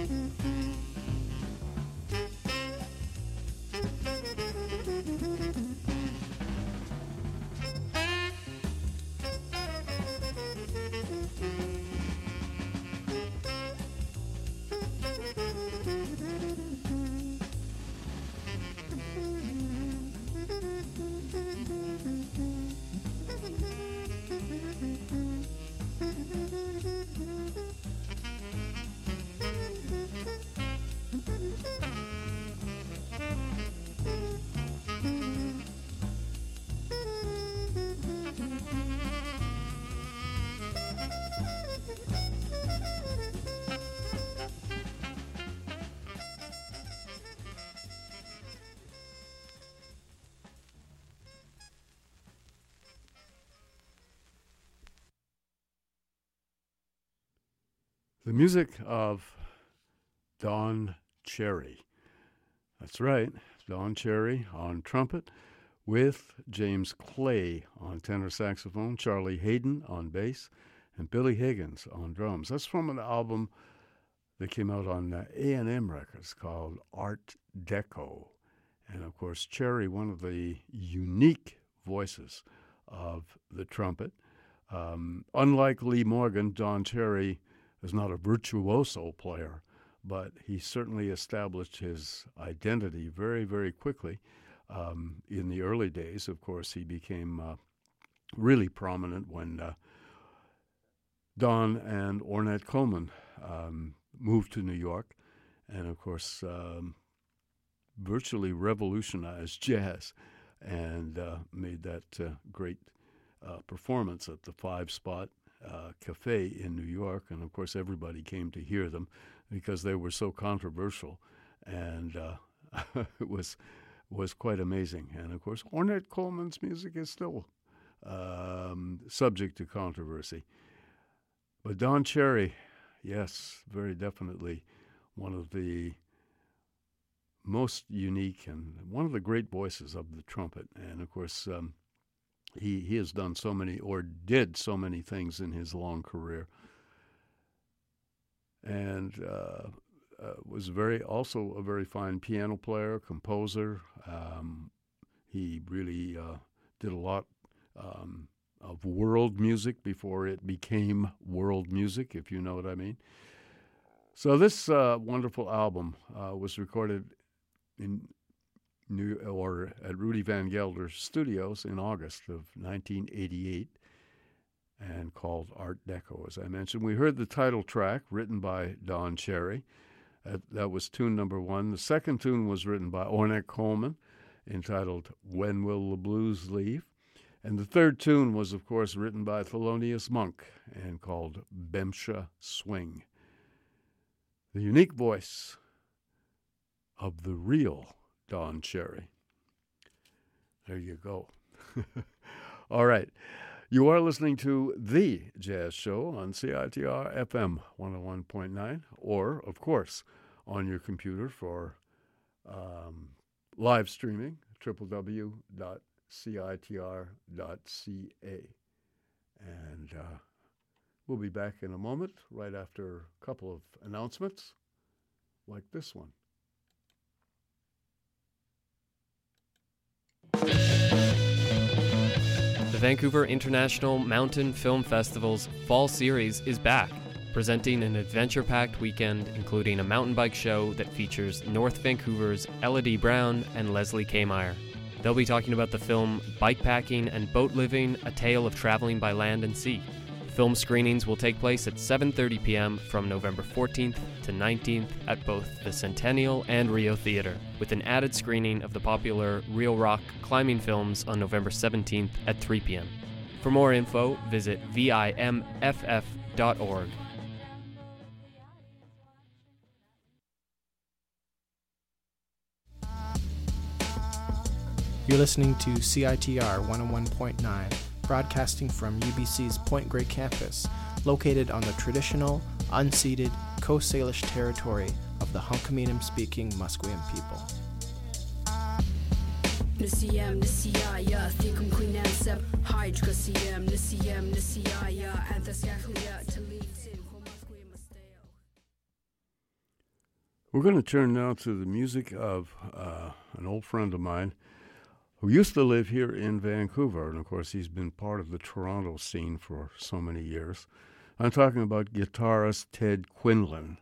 Thank you. The music of Don Cherry. That's right, Don Cherry on trumpet with James Clay on tenor saxophone, Charlie Haden on bass, and Billy Higgins on drums. That's from an album that came out on uh, A&M Records called Art Deco. And of course, Cherry, one of the unique voices of the trumpet. Um, unlike Lee Morgan, Don Cherry is not a virtuoso player but he certainly established his identity very, very quickly. Um, in the early days, of course, he became uh, really prominent when uh, Don and Ornette Coleman um, moved to New York, and of course, um, virtually revolutionized jazz and uh, made that uh, great uh, performance at the Five Spot uh, Cafe in New York. And of course, everybody came to hear them because they were so controversial, and uh, it was was quite amazing. And of course, Ornette Coleman's music is still um, subject to controversy. But Don Cherry, yes, very definitely one of the most unique and one of the great voices of the trumpet. And of course, um, he he has done so many or did so many things in his long career and uh, uh, was very also a very fine piano player, composer. Um, he really uh, did a lot um, of world music before it became world music, if you know what I mean. So this uh, wonderful album uh, was recorded in New or at Rudy Van Gelder's Studios in August of 1988 and called Art Deco, as I mentioned. We heard the title track written by Don Cherry. That, that was tune number one. The second tune was written by Ornette Coleman, entitled When Will the Blues Leave? And the third tune was, of course, written by Thelonious Monk and called Bemsha Swing. The unique voice of the real Don Cherry. There you go. All right. You are listening to The Jazz Show on CITR FM 101.9, or, of course, on your computer for um, live streaming, www.citr.ca. And uh, we'll be back in a moment, right after a couple of announcements like this one. Vancouver International Mountain Film Festival's Fall Series is back, presenting an adventure packed weekend including a mountain bike show that features North Vancouver's Elodie Brown and Leslie K. Meyer. They'll be talking about the film Bikepacking and Boat Living: A Tale of Traveling by Land and Sea. Film screenings will take place at 7:30 p.m. from November 14th to 19th at both the Centennial and Rio Theater, with an added screening of the popular Reel Rock climbing films on November 17th at 3 p.m. For more info, visit vimff.org. You're listening to CITR 101.9 broadcasting from UBC's Point Grey campus, located on the traditional, unceded Coast Salish territory of the Hunkaminam speaking Musqueam people. We're going to turn now to the music of uh, an old friend of mine who used to live here in Vancouver. And of course, he's been part of the Toronto scene for so many years. I'm talking about guitarist Ted Quinlan.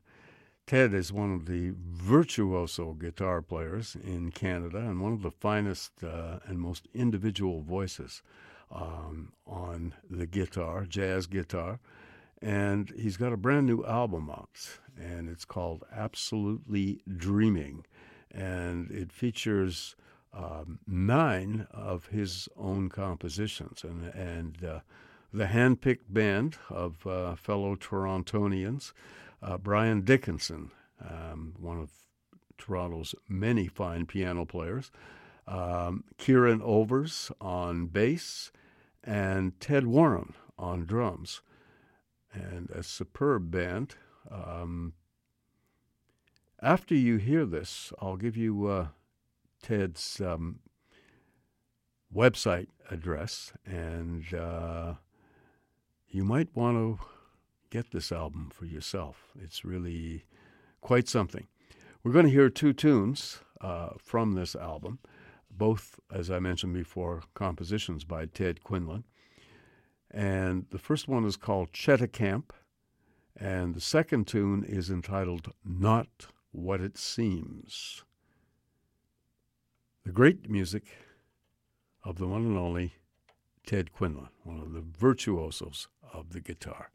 Ted is one of the virtuoso guitar players in Canada and one of the finest uh, and most individual voices um, on the guitar, jazz guitar. And he's got a brand new album out, and it's called Absolutely Dreaming. And it features um, nine of his own compositions, and and uh, the handpicked band of uh, fellow Torontonians, uh, Brian Dickinson, um, one of Toronto's many fine piano players, um, Kieran Overs on bass, and Ted Warren on drums, and a superb band. Um, after you hear this, I'll give you uh, Ted's um, website address, and uh, you might want to get this album for yourself. It's really quite something. We're going to hear two tunes uh, from this album, both, as I mentioned before, compositions by Ted Quinlan. And the first one is called Cheticamp, and the second tune is entitled Not What It Seems. The great music of the one and only Ted Quinlan, one of the virtuosos of the guitar.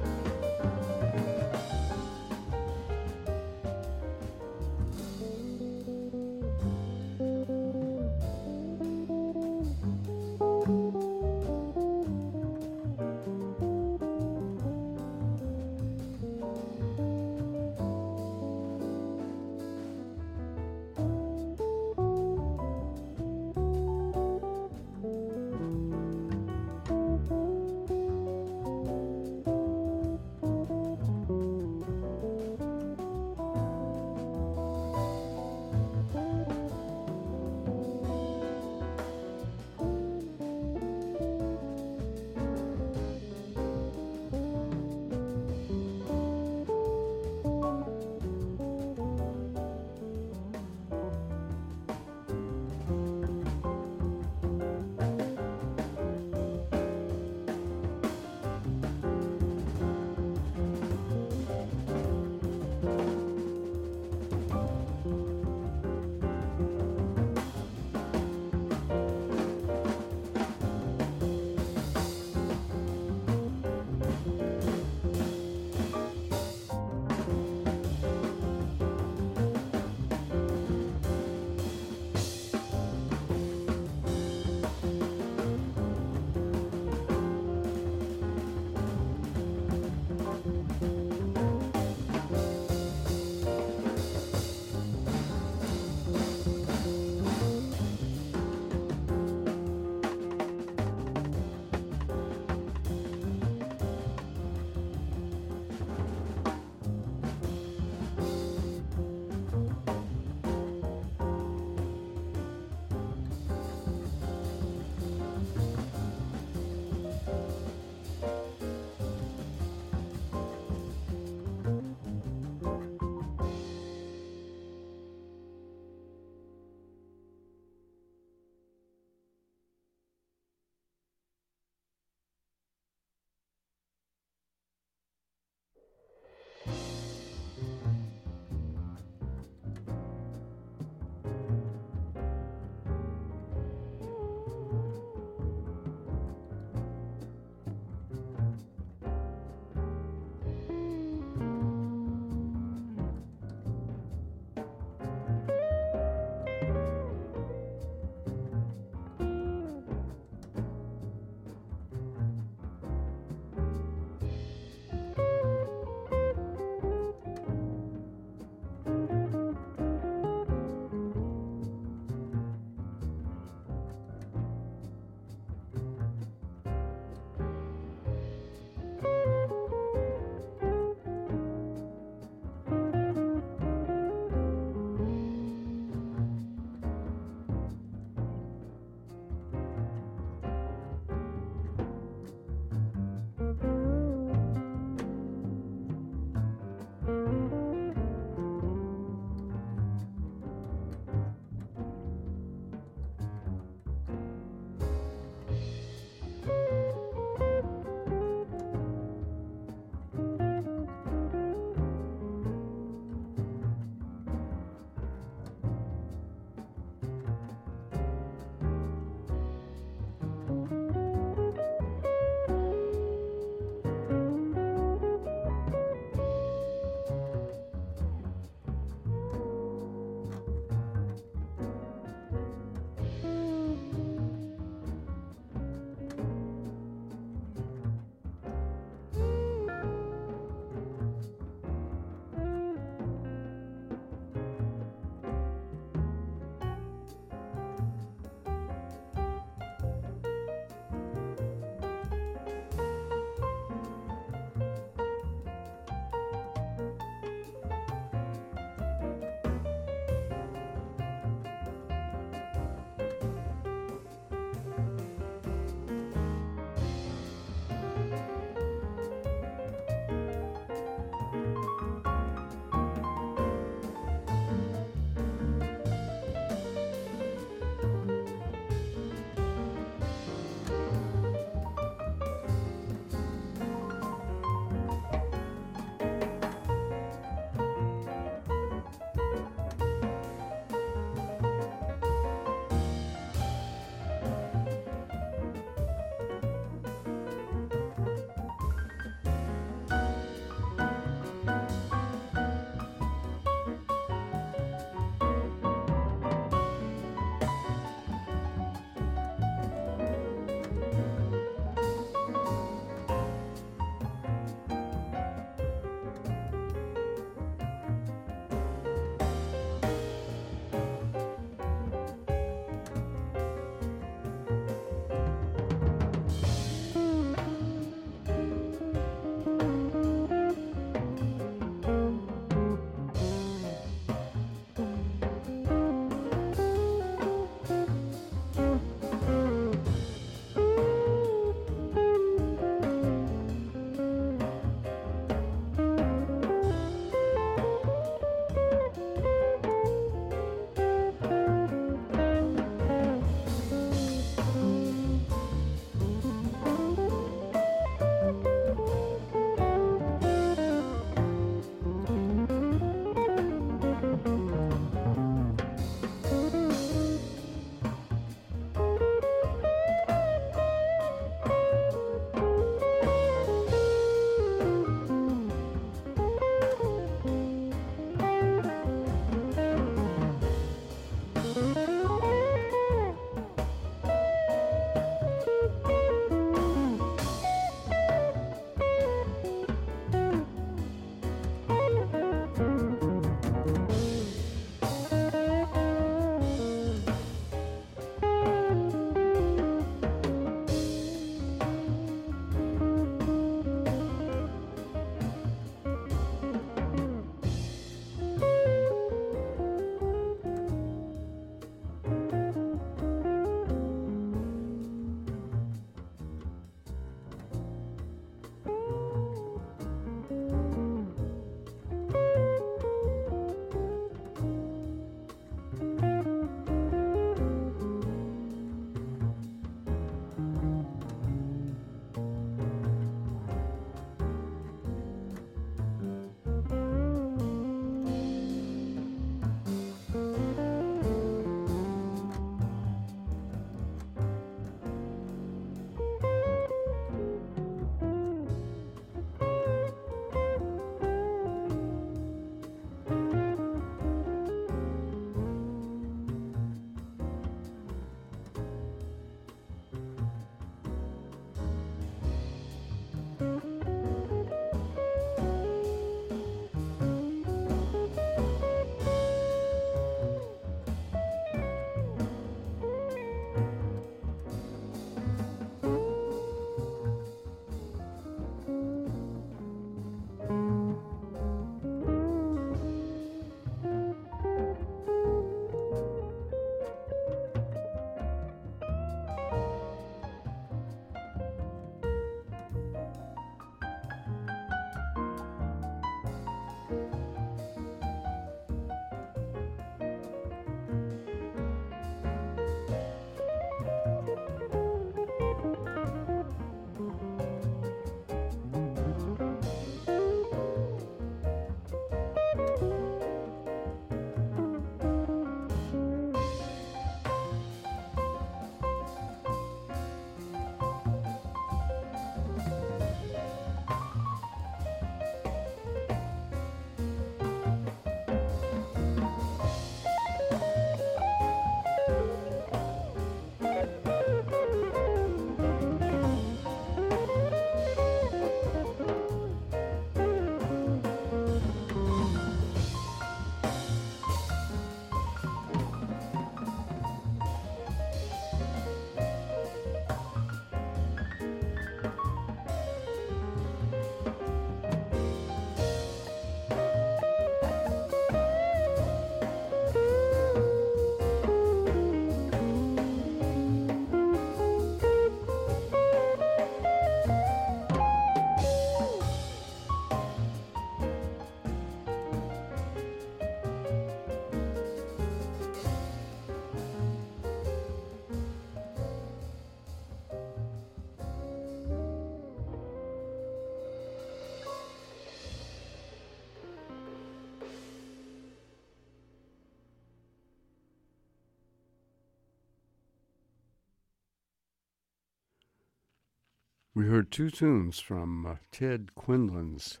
We heard two tunes from uh, Ted Quinlan's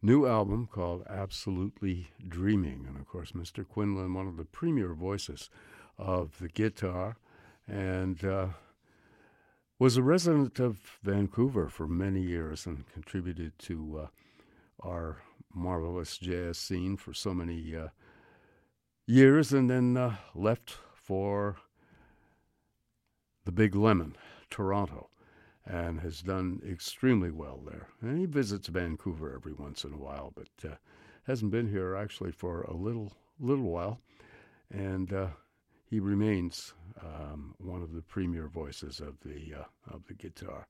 new album called Absolutely Dreaming. And of course, Mr. Quinlan, one of the premier voices of the guitar, and uh, was a resident of Vancouver for many years and contributed to uh, our marvelous jazz scene for so many uh, years, and then uh, left for the Big Lemon, Toronto and has done extremely well there. And he visits Vancouver every once in a while, but uh, hasn't been here actually for a little little while, and uh, he remains um, one of the premier voices of the uh, of the guitar.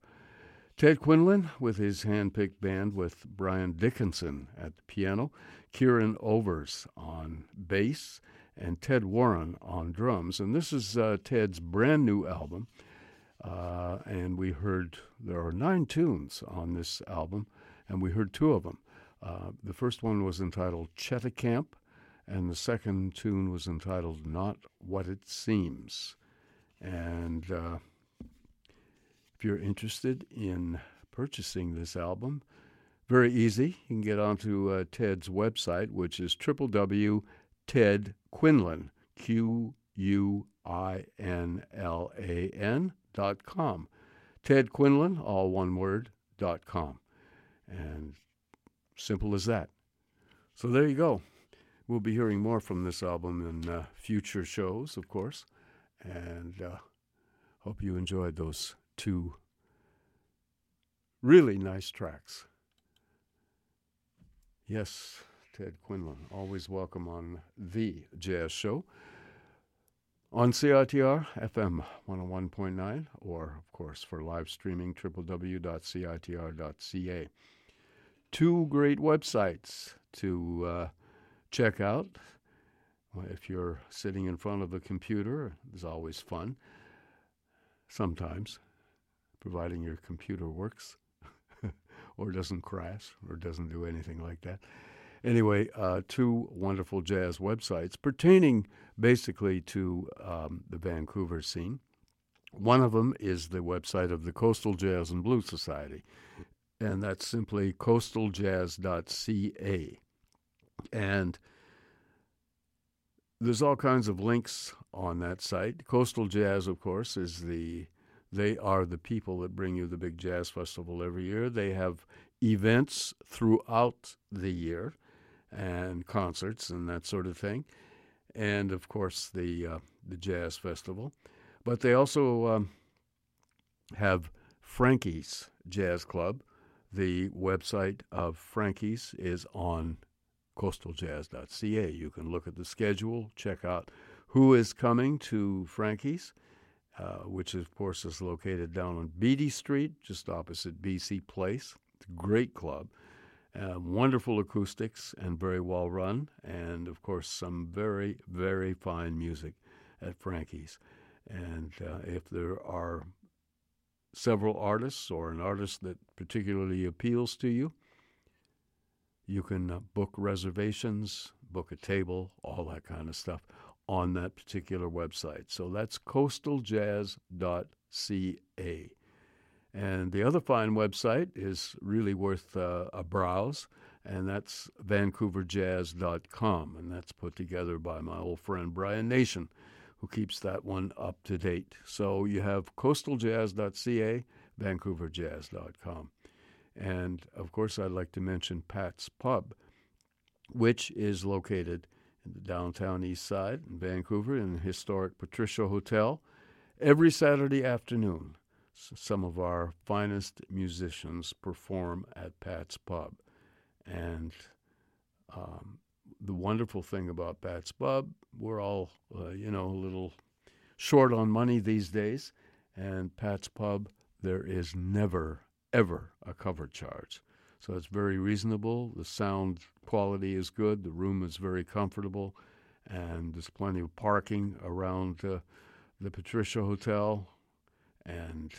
Ted Quinlan with his hand-picked band with Brian Dickinson at the piano, Kieran Overs on bass, and Ted Warren on drums. And this is uh, Ted's brand new album. Uh, and we heard there are nine tunes on this album, and we heard two of them. Uh, the first one was entitled Cheticamp, and the second tune was entitled Not What It Seems. And uh, if you're interested in purchasing this album, very easy. You can get onto uh, Ted's website, which is www.tedquinlan, Q U I N L A N dot com. Ted Quinlan, all one word, dot com. And simple as that. So there you go. We'll be hearing more from this album in uh, future shows, of course. And uh, hope you enjoyed those two really nice tracks. Yes, Ted Quinlan, always welcome on The Jazz Show on CITR FM 101.9, or of course for live streaming, www.citr.ca. Two great websites to uh, check out. If you're sitting in front of a computer, it's always fun. Sometimes, providing your computer works or doesn't crash or doesn't do anything like that. Anyway, uh, two wonderful jazz websites pertaining basically to um, the Vancouver scene. One of them is the website of the Coastal Jazz and Blues Society, and that's simply coastaljazz.ca. And there's all kinds of links on that site. Coastal Jazz, of course, is the they are the people that bring you the big jazz festival every year. They have events throughout the year and concerts and that sort of thing, and of course the uh, the jazz festival. But they also um, have Frankie's Jazz Club. The website of Frankie's is on coastaljazz.ca. You can look at the schedule, check out who is coming to Frankie's, uh, which of course is located down on Beatty Street, just opposite BC Place. It's a great club. Uh, wonderful acoustics and very well run, and of course, some very, very fine music at Frankie's. And uh, if there are several artists or an artist that particularly appeals to you, you can uh, book reservations, book a table, all that kind of stuff on that particular website. So that's coastaljazz.ca. And the other fine website is really worth uh, a browse, and that's vancouverjazz.com. And that's put together by my old friend Brian Nation, who keeps that one up to date. So you have coastaljazz.ca, vancouverjazz.com. And of course, I'd like to mention Pat's Pub, which is located in the downtown east side in Vancouver in the historic Patricia Hotel every Saturday afternoon some of our finest musicians perform at Pat's Pub. And um, the wonderful thing about Pat's Pub, we're all, uh, you know, a little short on money these days. And Pat's Pub, there is never, ever a cover charge. So it's very reasonable. The sound quality is good. The room is very comfortable. And there's plenty of parking around uh, the Patricia Hotel. And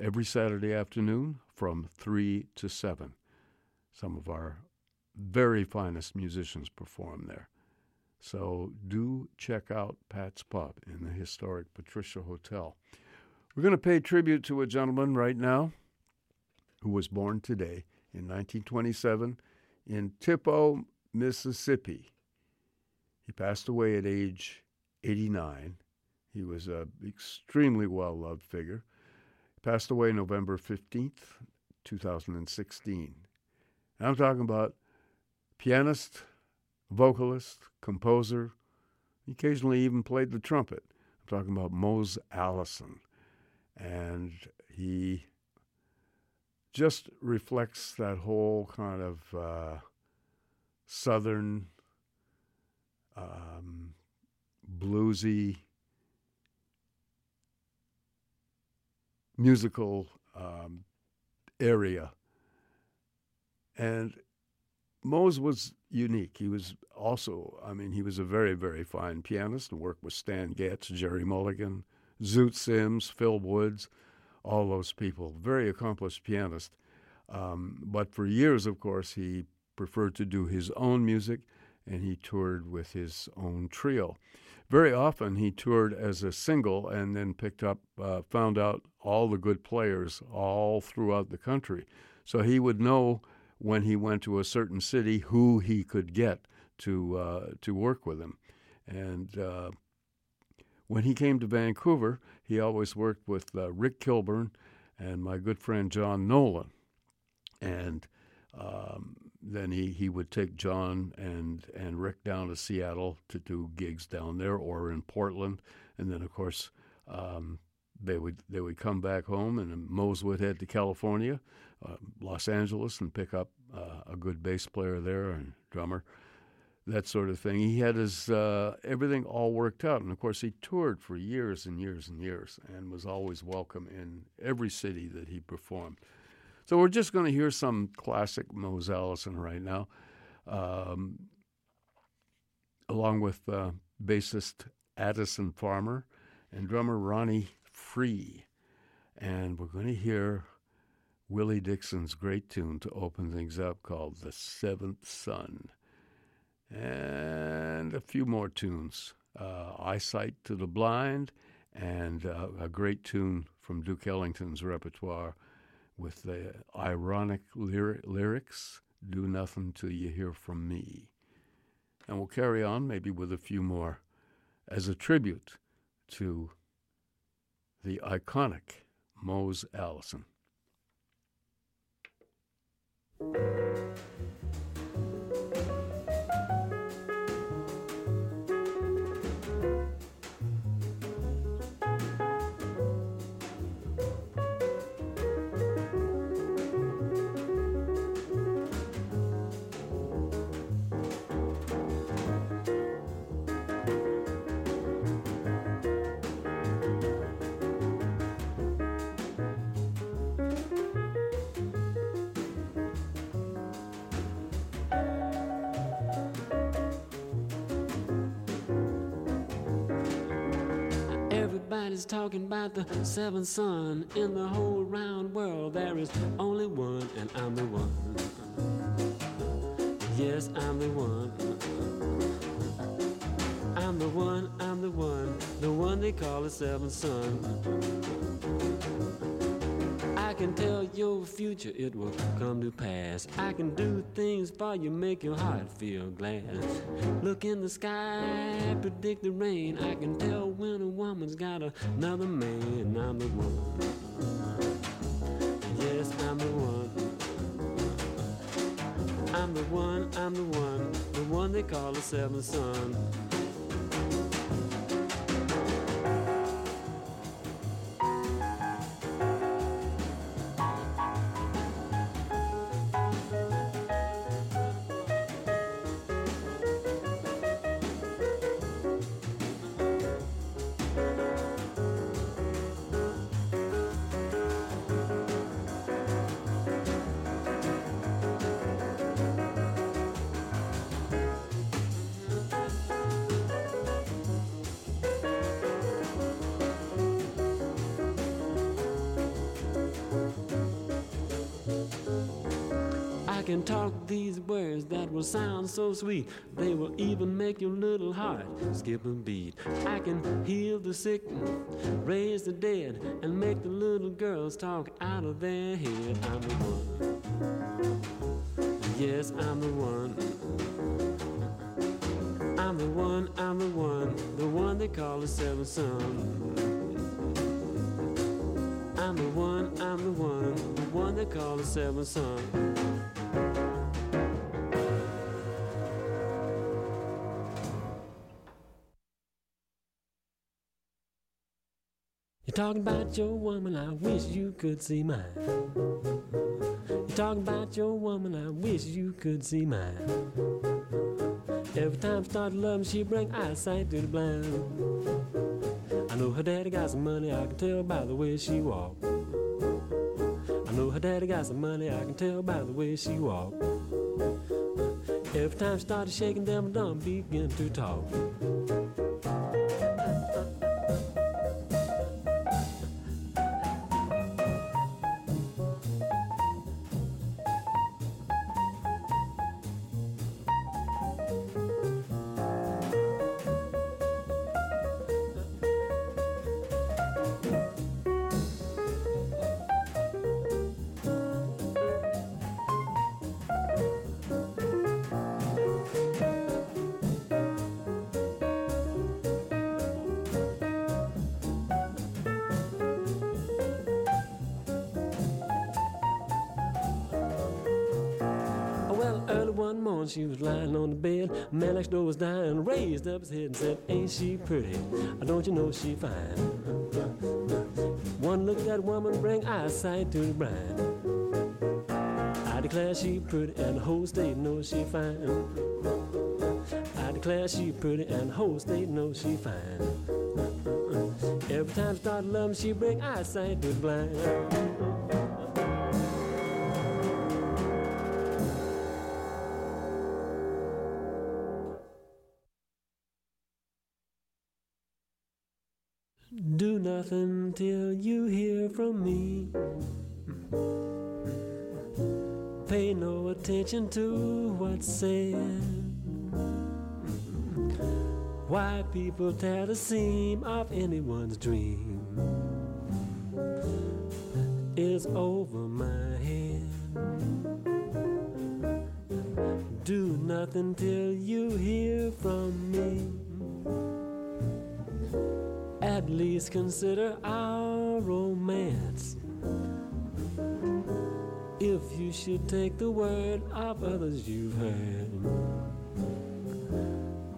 every Saturday afternoon from 3 to 7. Some of our very finest musicians perform there. So do check out Pat's Pub in the historic Patricia Hotel. We're going to pay tribute to a gentleman right now who was born today in 1927 in Tippo, Mississippi. He passed away at age 89. He was an extremely well loved figure. Passed away November 15th, 2016. And I'm talking about pianist, vocalist, composer, occasionally even played the trumpet. I'm talking about Mose Allison. And he just reflects that whole kind of uh, southern, um, bluesy, musical um, area. And Mose was unique. He was also, I mean, he was a very, very fine pianist and worked with Stan Getz, Gerry Mulligan, Zoot Sims, Phil Woods, all those people. Very accomplished pianist. Um, but for years, of course, he preferred to do his own music and he toured with his own trio. Very often he toured as a single and then picked up, uh, found out all the good players all throughout the country. So he would know when he went to a certain city who he could get to uh, to work with him. And uh, when he came to Vancouver, he always worked with uh, Rick Kilburn and my good friend John Nolan. And um, then he, he would take John and, and Rick down to Seattle to do gigs down there or in Portland. And then, of course, um, they would they would come back home, and Mose would head to California, uh, Los Angeles, and pick up uh, a good bass player there and drummer, that sort of thing. He had his uh, everything all worked out, and of course he toured for years and years and years, and was always welcome in every city that he performed. So we're just going to hear some classic Mose Allison right now, um, along with uh, bassist Addison Farmer and drummer Ronnie Free. And we're going to hear Willie Dixon's great tune to open things up called The Seventh Son. And a few more tunes uh, Eyesight to the Blind, and uh, a great tune from Duke Ellington's repertoire with the ironic lyri- lyrics Do Nothing Till You Hear From Me. And we'll carry on maybe with a few more as a tribute to the iconic Mose Allison. Everybody's talking about the seventh son in the whole round world. There is only one, and I'm the one. Yes, I'm the one. I'm the one, I'm the one, the one they call the seventh son. I can tell your future, it will come to pass. I can do things for you, make your heart feel glad. Look in the sky, predict the rain. I can tell when a woman's got another man. I'm the one. Yes, I'm the one. I'm the one, I'm the one, the one they call the seventh son. Will sound so sweet. They will even make your little heart skip a beat. I can heal the sick, raise the dead, and make the little girls talk out of their head. I'm the one. Yes, I'm the one. I'm the one, I'm the one, the one they call the seventh son. I'm the one, I'm the one, the one they call the seventh son. Talking about your woman, I wish you could see mine. You're talking about your woman, I wish you could see mine. Every time I start loving, she bring eyesight to the blind. I know her daddy got some money, I can tell by the way she walk. I know her daddy got some money, I can tell by the way she walk. Every time she started shaking, them dumb begin to talk. Morning she was lying on the bed. Man next door was dying, raised up his head and said, Ain't she pretty? Don't you know she fine? One look at that woman bring eyesight to the bride. I declare she pretty and the whole state knows she fine. I declare she pretty and the whole state knows she fine. Every time she start loving, she bring eyesight to the blind. Till you hear from me. Pay no attention to what's said. Why people tear the seam of anyone's dream is over my head. Do nothing till you hear from me. At least consider our romance. If you should take the word of others you've heard,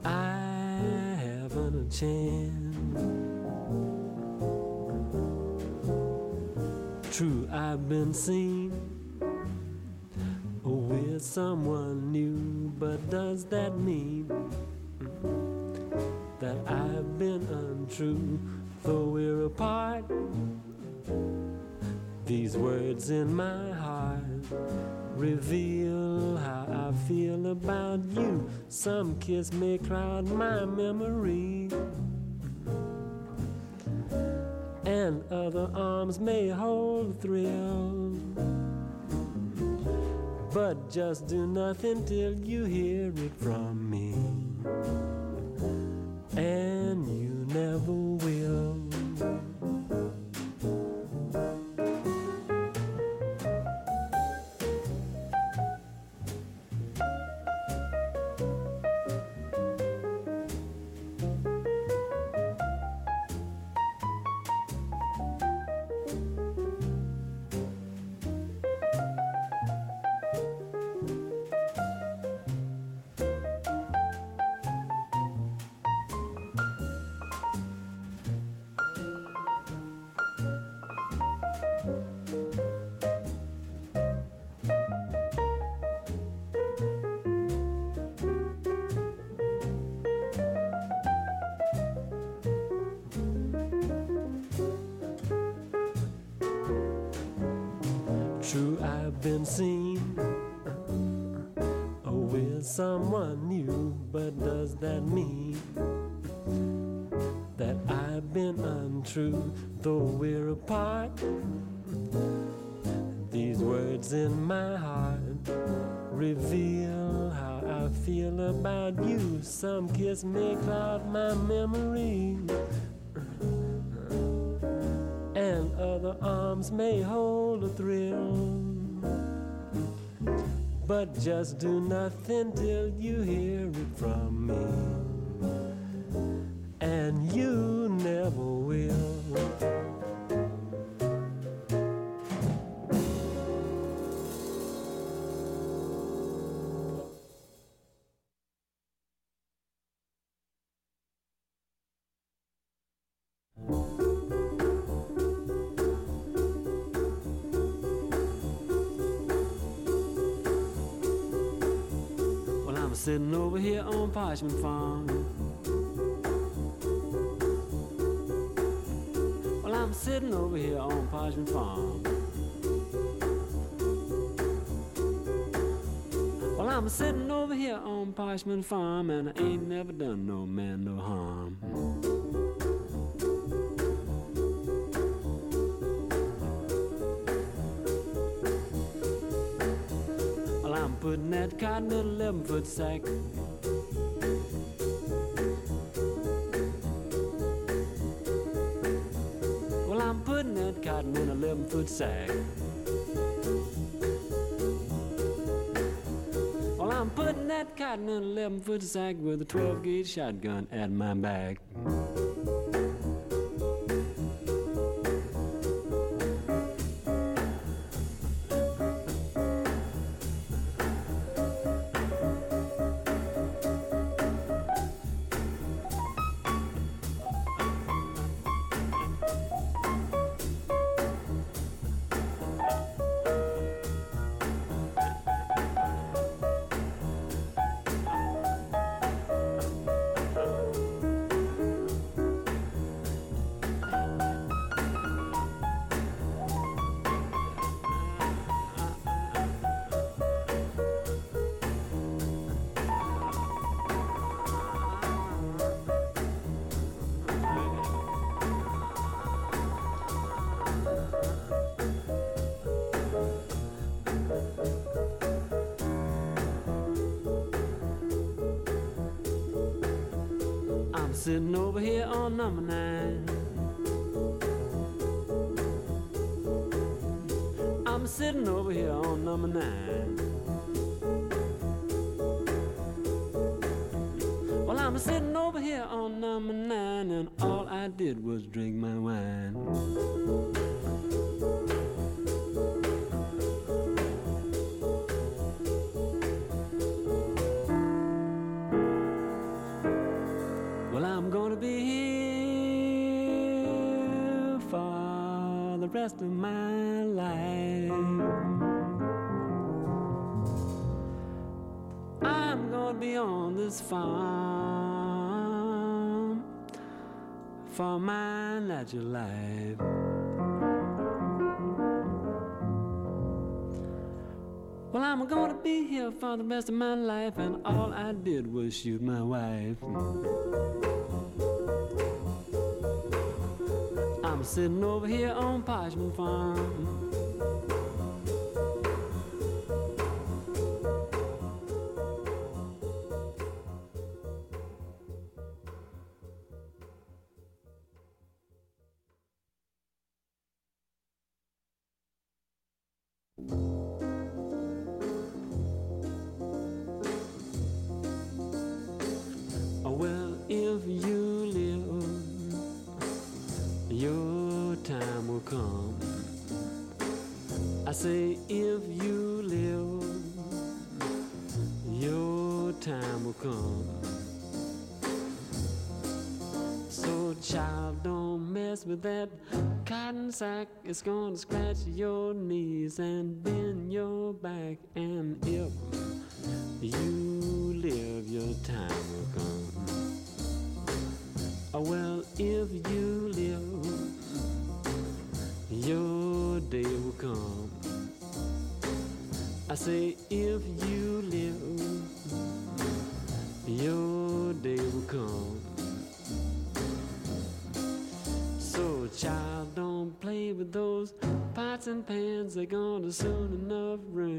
I haven't a chance. True, I've been seen with someone new, but does that mean? That I've been untrue, though we're apart. These words in my heart reveal how I feel about you. Some kiss may cloud my memory, and other arms may hold a thrill. But just do nothing till you hear it from me and you never Some kiss may cloud my memory, and other arms may hold a thrill. But just do nothing till you hear it from me, and you never will. Well, I'm sitting over here on Parchman Farm. Well, I'm sitting over here on Parchman Farm, and I ain't never done no man no harm. Well, I'm putting that cotton in a 11 foot sack. That cotton in a 11 foot sack. Well, I'm putting that cotton in a 11 foot sack with a 12 gauge shotgun at my back. The rest of my life. I'm gonna be on this farm for my natural life. Well, I'm gonna be here for the rest of my life, and all I did was shoot my wife. I'm sitting over here on Parchman Farm. That cotton sack. is gonna scratch your knees and bend your back. And if you live, your time will come. Oh, well, if you live, your day will come. I say, if you are gonna soon enough ruin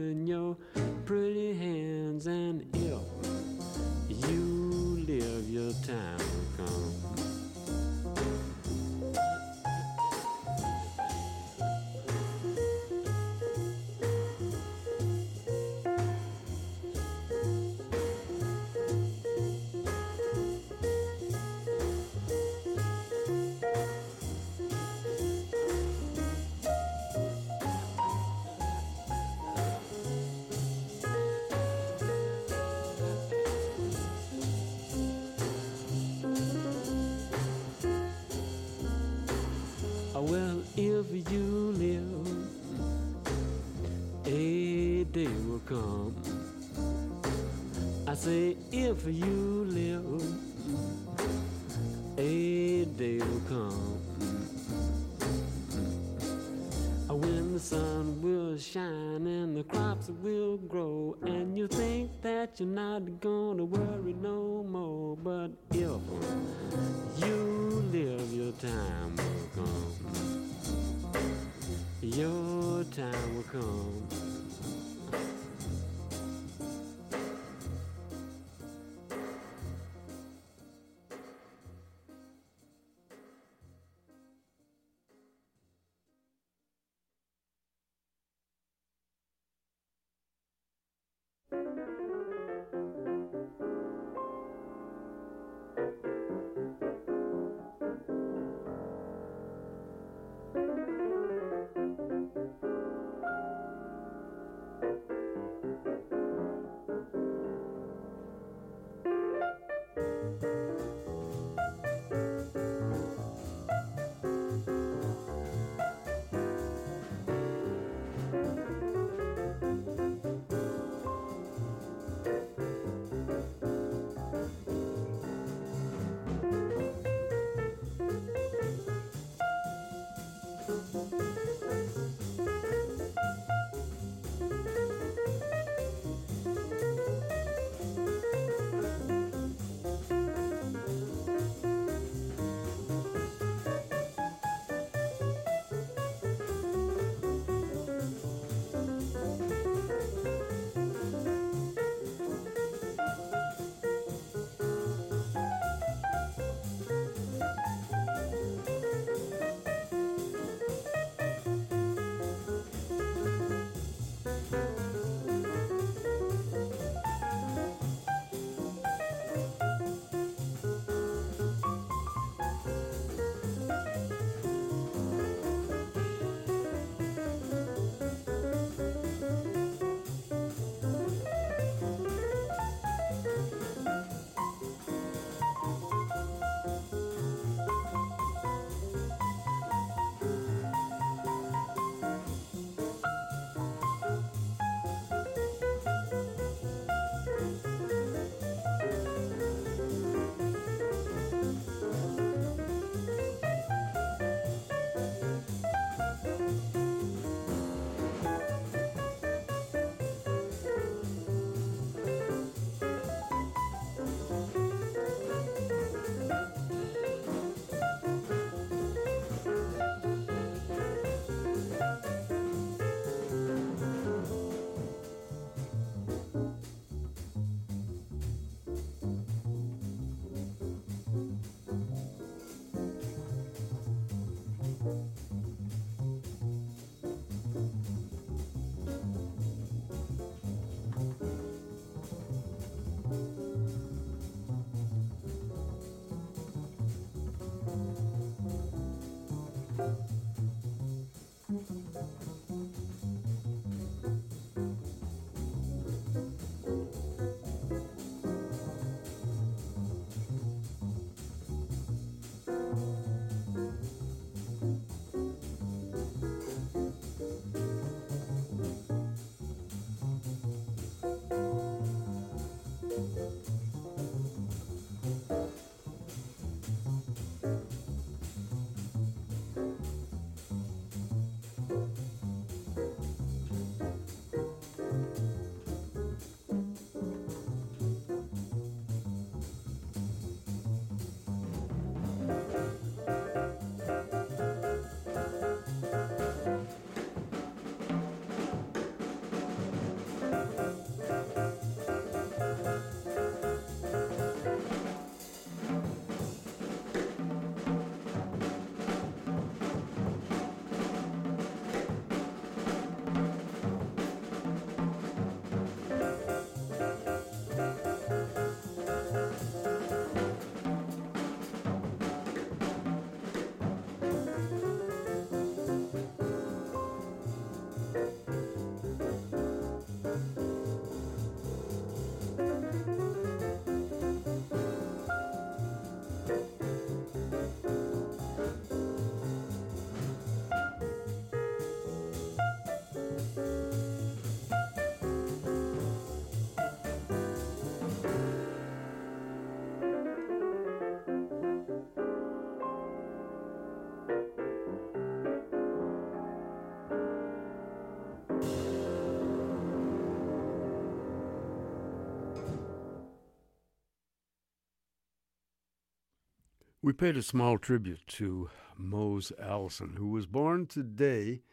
We paid a small tribute to Mose Allison, who was born today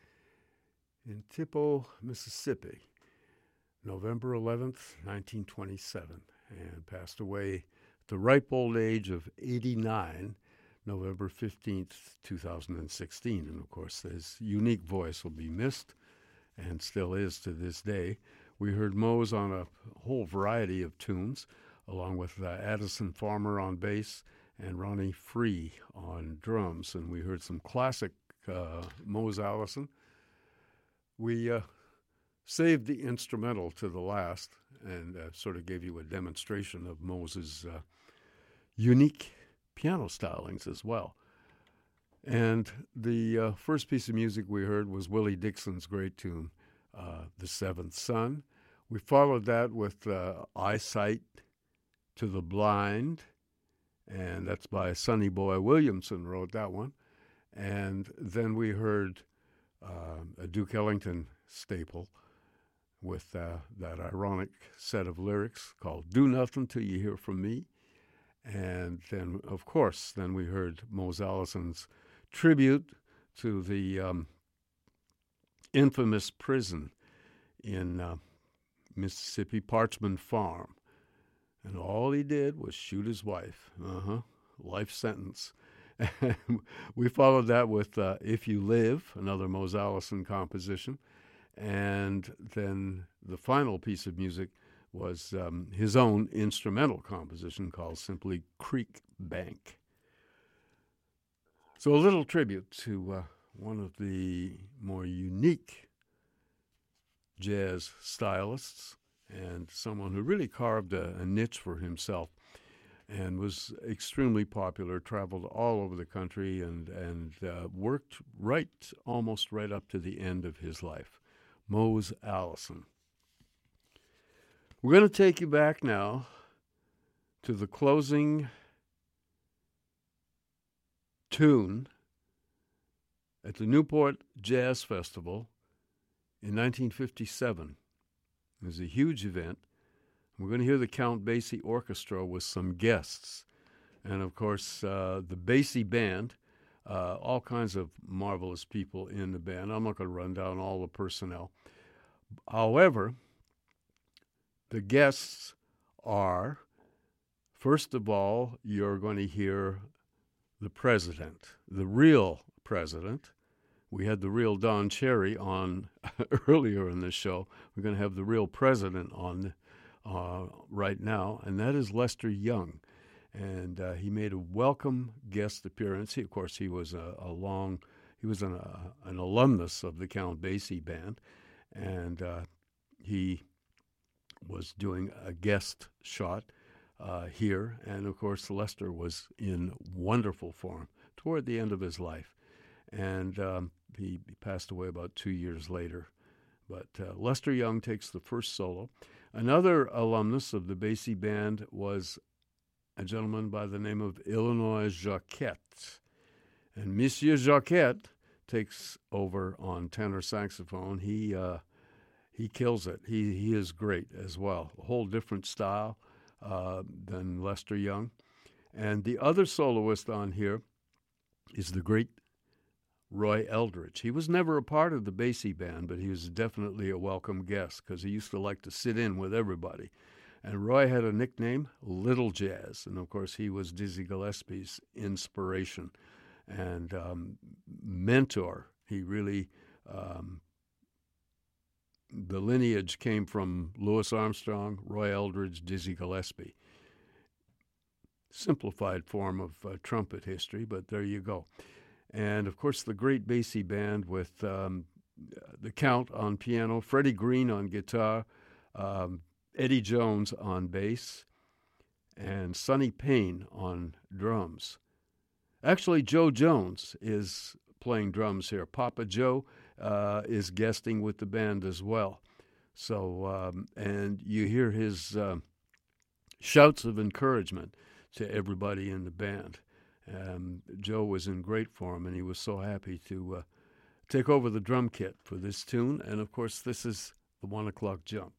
in Tippo, Mississippi, November 11th, 1927, and passed away at the ripe old age of 89, November 15th, 2016. And of course, his unique voice will be missed and still is to this day. We heard Mose on a whole variety of tunes, along with uh, Addison Farmer on bass and Ronnie Free on drums. And we heard some classic uh, Mose Allison. We uh, saved the instrumental to the last and uh, sort of gave you a demonstration of Mose's uh, unique piano stylings as well. And the uh, first piece of music we heard was Willie Dixon's great tune, uh, The Seventh Son. We followed that with uh, Eyesight to the Blind, and that's by Sonny Boy Williamson, wrote that one. And then we heard uh, a Duke Ellington staple with uh, that ironic set of lyrics called Do Nothing Till You Hear From Me. And then, of course, then we heard Mose Allison's tribute to the um, infamous prison in uh, Mississippi, Parchman Farm. And all he did was shoot his wife. Uh huh. Life sentence. we followed that with uh, If You Live, another Mose Allison composition. And then the final piece of music was um, his own instrumental composition called simply Creek Bank. So, a little tribute to uh, one of the more unique jazz stylists and someone who really carved a, a niche for himself and was extremely popular, traveled all over the country, and, and uh, worked right almost right up to the end of his life. Mose Allison. We're going to take you back now to the closing tune at the Newport Jazz Festival in 1957. It was a huge event. We're going to hear the Count Basie Orchestra with some guests. And of course, uh, the Basie Band, uh, all kinds of marvelous people in the band. I'm not going to run down all the personnel. However, the guests are, first of all, you're going to hear the president, the real president. We had the real Don Cherry on earlier in the show. We're going to have the real president on uh, right now, and that is Lester Young. And uh, he made a welcome guest appearance. He, of course, he was a, a long, he was an, uh, an alumnus of the Count Basie band, and uh, he was doing a guest shot uh, here. And of course, Lester was in wonderful form toward the end of his life. And um, he, passed away about two years later. But uh, Lester Young takes the first solo. Another alumnus of the Basie Band was a gentleman by the name of Illinois Jacquet. And Monsieur Jacquet takes over on tenor saxophone. He uh, he kills it. He he is great as well. A whole different style uh, than Lester Young. And the other soloist on here is the great Roy Eldridge. He was never a part of the Basie band, but he was definitely a welcome guest because he used to like to sit in with everybody. And Roy had a nickname, Little Jazz. And of course, he was Dizzy Gillespie's inspiration and um, mentor. He really um, the lineage came from Louis Armstrong, Roy Eldridge, Dizzy Gillespie. Simplified form of uh, trumpet history, but there you go. And of course, the great Basie band with um, the Count on piano, Freddie Green on guitar, um, Eddie Jones on bass, and Sonny Payne on drums. Actually, Joe Jones is playing drums here. Papa Joe uh, is guesting with the band as well. So, um, and you hear his uh, shouts of encouragement to everybody in the band. Um, Joe was in great form, and he was so happy to uh, take over the drum kit for this tune. And of course, this is the one o'clock jump.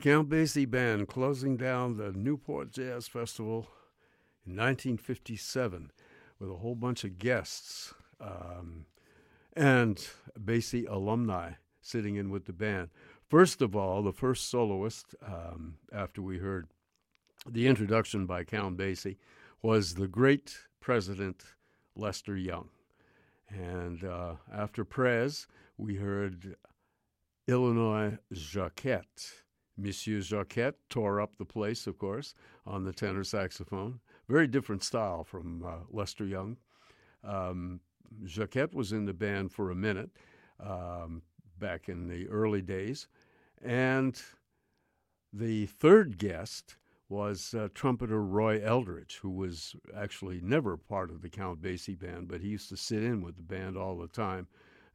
Count Basie Band closing down the Newport Jazz Festival in 1957 with a whole bunch of guests um, and Basie alumni sitting in with the band. First of all, the first soloist, um, after we heard the introduction by Count Basie, was the great president Lester Young. And uh, after Prez, we heard Illinois Jacquet. Monsieur Jacquet tore up the place, of course, on the tenor saxophone. Very different style from uh, Lester Young. Um, Jacquet was in the band for a minute um, back in the early days. And the third guest was uh, trumpeter Roy Eldridge, who was actually never part of the Count Basie band, but he used to sit in with the band all the time.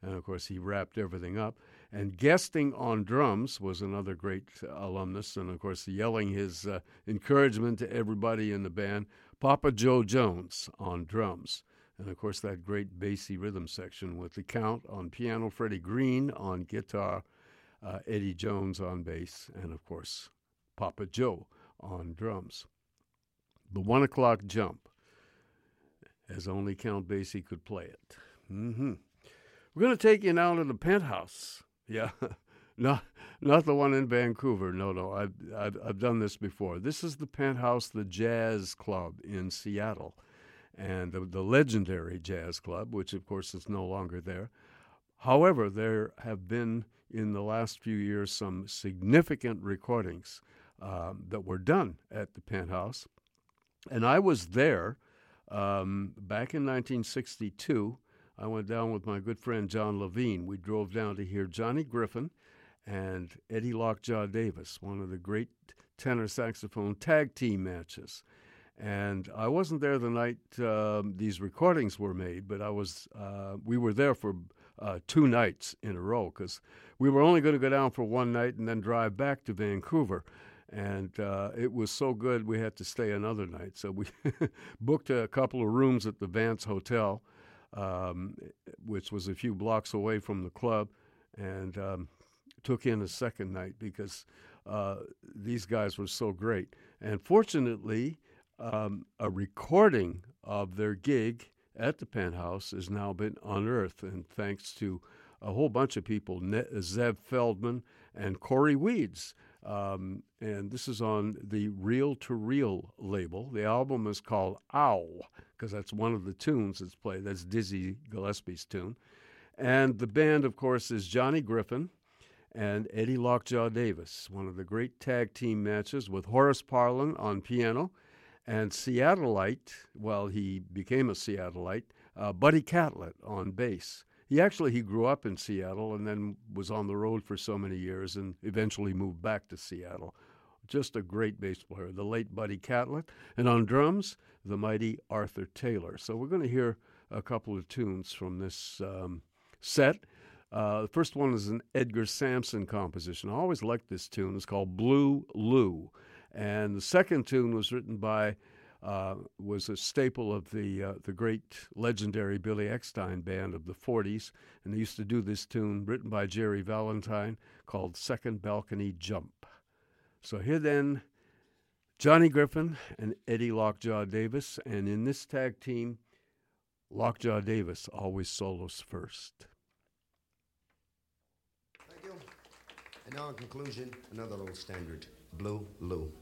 And of course, he wrapped everything up. And guesting on drums was another great alumnus, and of course, yelling his uh, encouragement to everybody in the band, Papa Joe Jones on drums. And of course, that great Basie rhythm section with the Count on piano, Freddie Green on guitar, uh, Eddie Jones on bass, and of course, Papa Joe on drums. The one o'clock jump, as only Count Basie could play it. Mm-hmm. We're going to take you now to the penthouse. Yeah, not not the one in Vancouver. No, no, I've, I've I've done this before. This is the penthouse, the Jazz Club in Seattle, and the, the legendary Jazz Club, which of course is no longer there. However, there have been in the last few years some significant recordings um, that were done at the penthouse. And I was there um, back in 1962. I went down with my good friend John Levine. We drove down to hear Johnny Griffin and Eddie Lockjaw Davis, one of the great tenor saxophone tag team matches. And I wasn't there the night um, these recordings were made, but I was. Uh, we were there for uh, two nights in a row because we were only going to go down for one night and then drive back to Vancouver. And uh, it was so good we had to stay another night. So we booked a couple of rooms at the Vance Hotel, um, which was a few blocks away from the club, and um, took in a second night because uh, these guys were so great. And fortunately, um, a recording of their gig at the penthouse has now been unearthed, and thanks to a whole bunch of people, Zev Feldman and Cory Weeds. Um, and this is on the Reel to Real label. The album is called Ow, because that's one of the tunes that's played. That's Dizzy Gillespie's tune. And the band, of course, is Johnny Griffin and Eddie Lockjaw Davis, one of the great tag team matches with Horace Parlan on piano and Seattleite, well, he became a Seattleite, uh, Buddy Catlett on bass. He actually he grew up in Seattle and then was on the road for so many years and eventually moved back to Seattle. Just a great bass player, the late Buddy Catlett, and on drums, the mighty Arthur Taylor. So we're going to hear a couple of tunes from this um, set. Uh, the first one is an Edgar Sampson composition. I always liked this tune. It's called Blue Lou. And the second tune was written by, uh, was a staple of the, uh, the great legendary Billy Eckstine band of the 40s. And they used to do this tune written by Jerry Valentine called Second Balcony Jump. So here then, Johnny Griffin and Eddie Lockjaw Davis. And in this tag team, Lockjaw Davis always solos first. Thank you. And now, in conclusion, another old standard Blue Lou.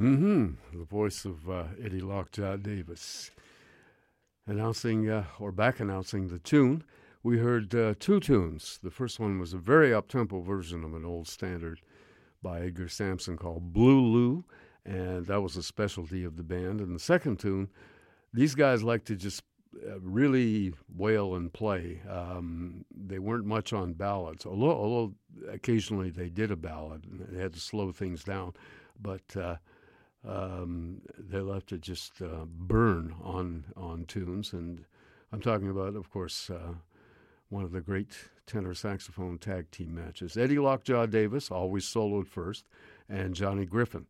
Mm-hmm. The voice of uh, Eddie Lockjaw Davis. Announcing, uh, or back announcing the tune, we heard uh, two tunes. The first one was a very up-tempo version of an old standard by Edgar Sampson called Blue Lou, and that was a specialty of the band. And the second tune, these guys like to just uh, really wail and play. Um, they weren't much on ballads, although, although occasionally they did a ballad and they had to slow things down. But uh, um, they love to just uh, burn on on tunes, and I'm talking about, of course, uh, one of the great tenor saxophone tag team matches. Eddie Lockjaw Davis always soloed first, and Johnny Griffin,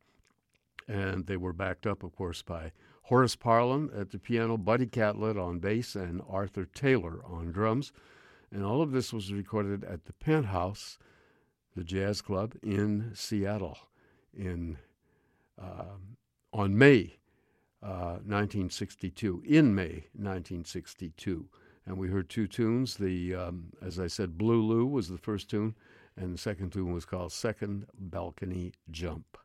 and they were backed up, of course, by Horace Parlan at the piano, Buddy Catlett on bass, and Arthur Taylor on drums. And all of this was recorded at the Penthouse, the jazz club in Seattle, in um, on May uh, 1962, in May 1962. And we heard two tunes. The, um, as I said, Blue Lou was the first tune, and the second tune was called Second Balcony Jump.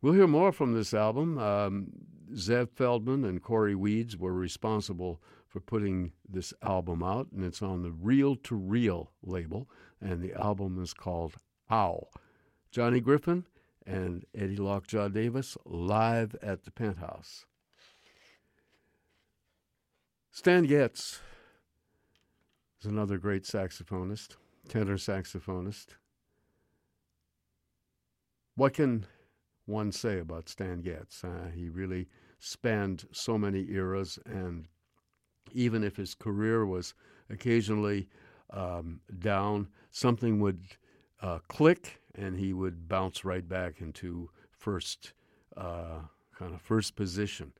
We'll hear more from this album. Um, Zev Feldman and Cory Weeds were responsible for putting this album out, and it's on the Reel to Real label, and the album is called Ow. Johnny Griffin and Eddie Lockjaw Davis live at the Penthouse. Stan Getz is another great saxophonist, tenor saxophonist. What can one say about Stan Getz? Uh, he really spanned so many eras, and even if his career was occasionally um, down, something would uh, click and he would bounce right back into first uh, kind of first position.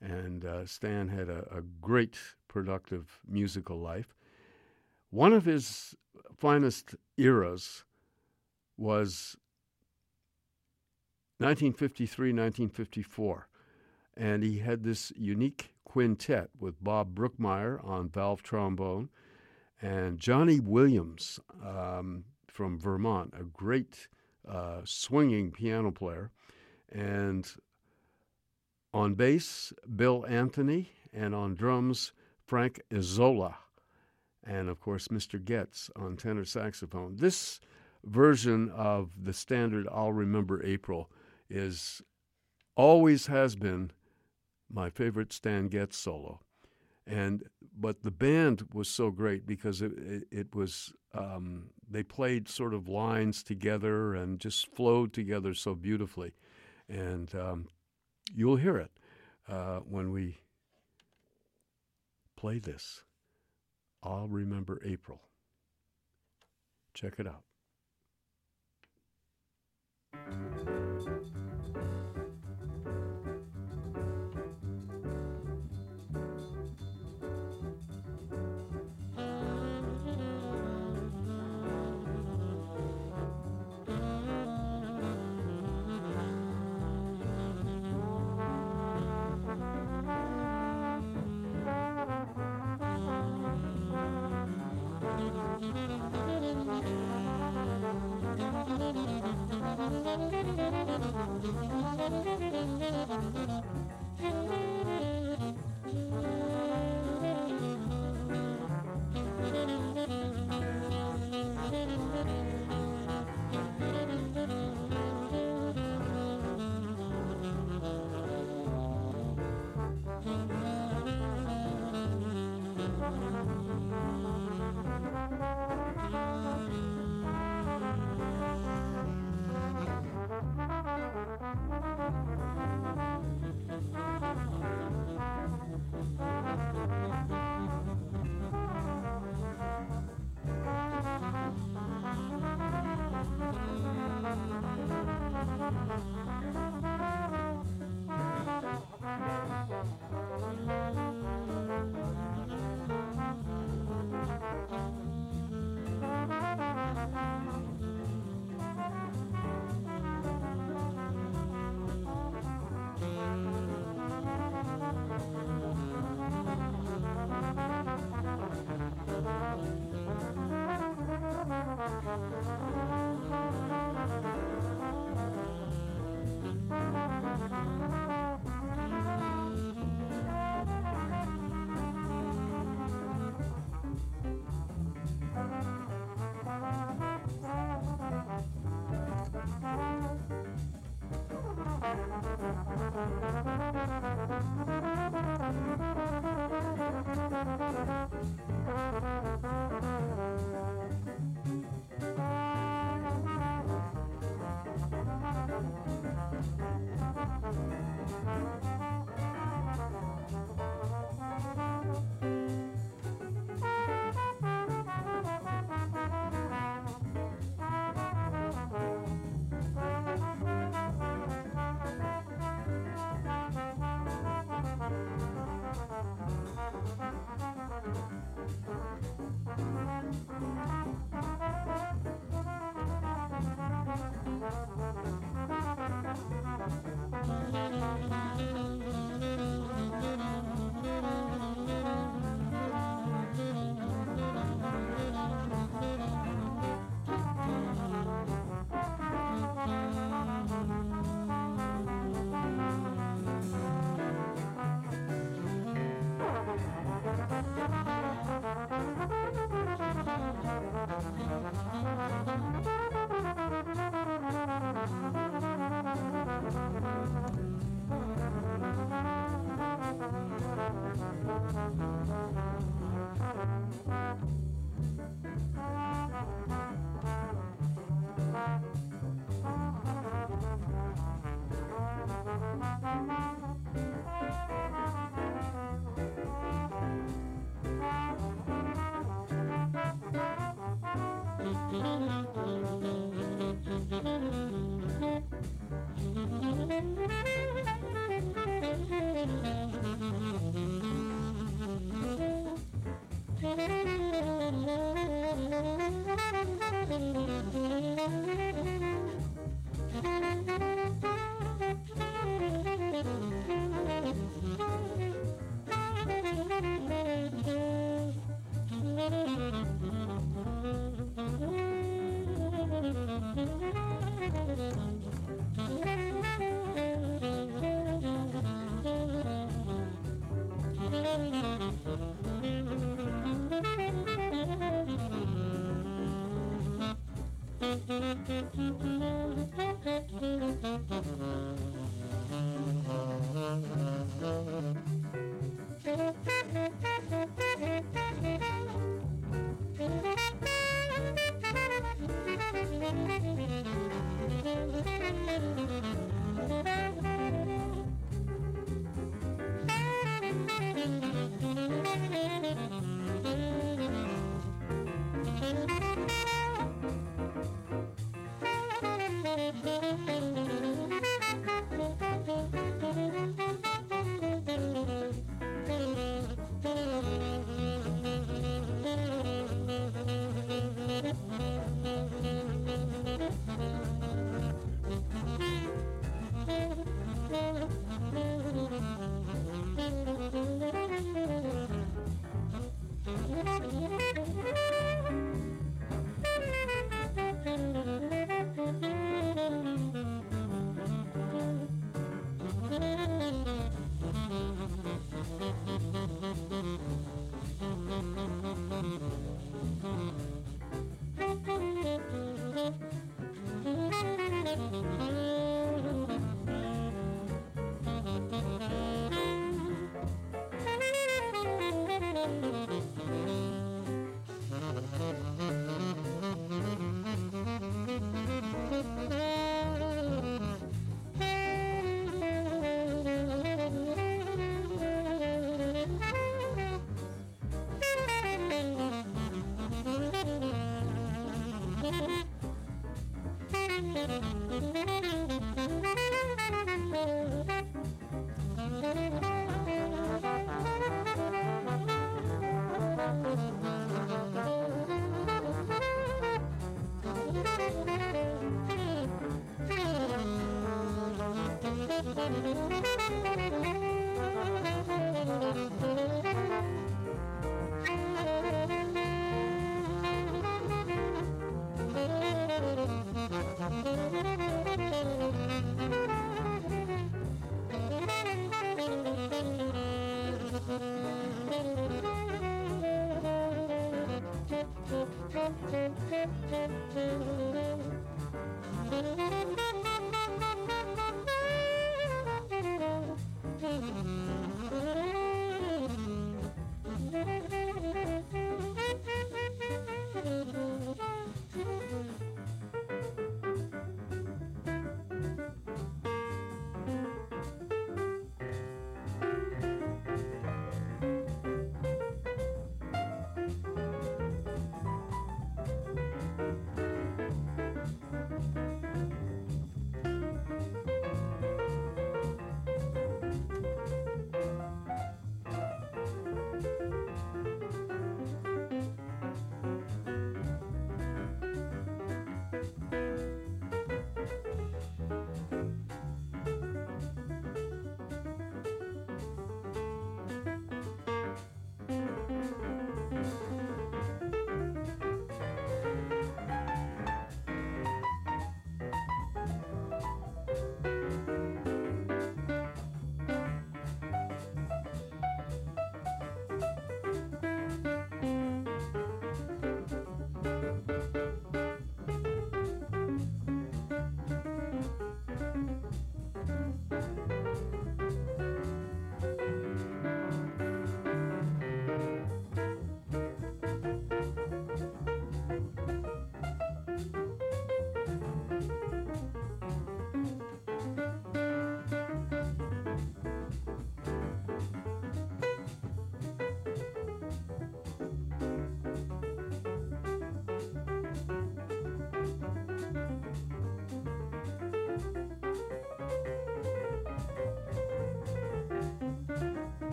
And uh, Stan had a, a, great productive musical life. One of his finest eras was 1953 1954. And he had this unique quintet with Bob Brookmeyer on valve trombone and Johnny Williams um, from Vermont, a great uh, swinging piano player. And on bass, Bill Anthony, and on drums, Frank Isola. And of course, Mr. Getz on tenor saxophone. This version of the standard I'll Remember April is always has been my favorite Stan Getz solo. And but the band was so great because it, it, it was um, they played sort of lines together and just flowed together so beautifully. And um, you'll hear it uh, when we play this. I'll remember April. Check it out. Thank you. Bye. Mm-hmm.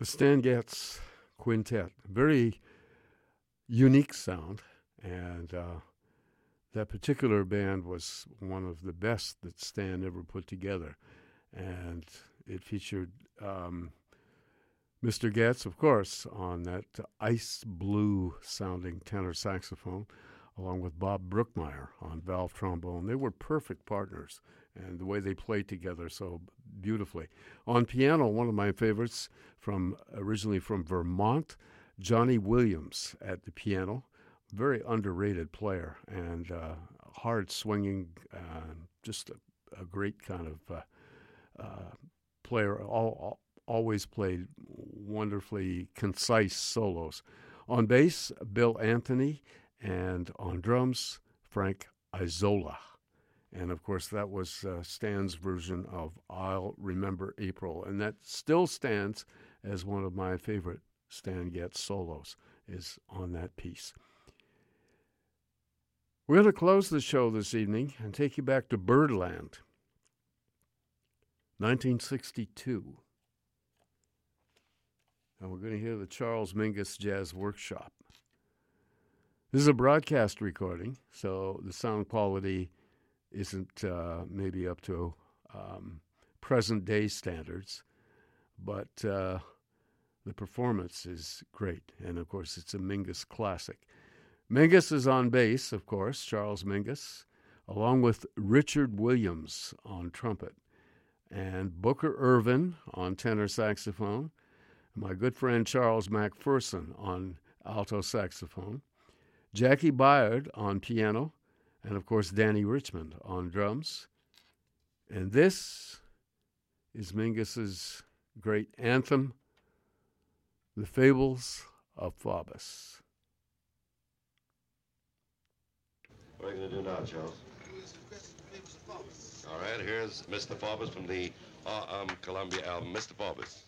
The Stan Getz Quintet, very unique sound, and uh, that particular band was one of the best that Stan ever put together, and it featured um, Mr. Getz, of course, on that ice blue sounding tenor saxophone, along with Bob Brookmeyer on valve trombone. They were perfect partners, and the way they played together so beautifully. On piano, one of my favorites from originally from Vermont, Johnny Williams at the piano, very underrated player and uh, hard swinging, uh, just a, a, great kind of uh, uh player. All, all, always played wonderfully concise solos. On bass, Bill Anthony, and on drums, Frank Isola. And of course, that was uh, Stan's version of I'll Remember April. And that still stands as one of my favorite Stan Getz solos, is on that piece. We're going to close the show this evening and take you back to Birdland, 1962. And we're going to hear the Charles Mingus Jazz Workshop. This is a broadcast recording, so the sound quality isn't uh, maybe up to um, present day standards, but uh, the performance is great. And of course, it's a Mingus classic. Mingus is on bass, of course, Charles Mingus, along with Richard Williams on trumpet, and Booker Ervin on tenor saxophone, my good friend Charles McPherson on alto saxophone, Jaki Byard on piano, and of course Dannie Richmond on drums. And this is Mingus's great anthem, The Fables of Faubus. What are you going to do now, Charles? All right, here's Mr. Faubus from the uh, um, Columbia album, Mr. Faubus.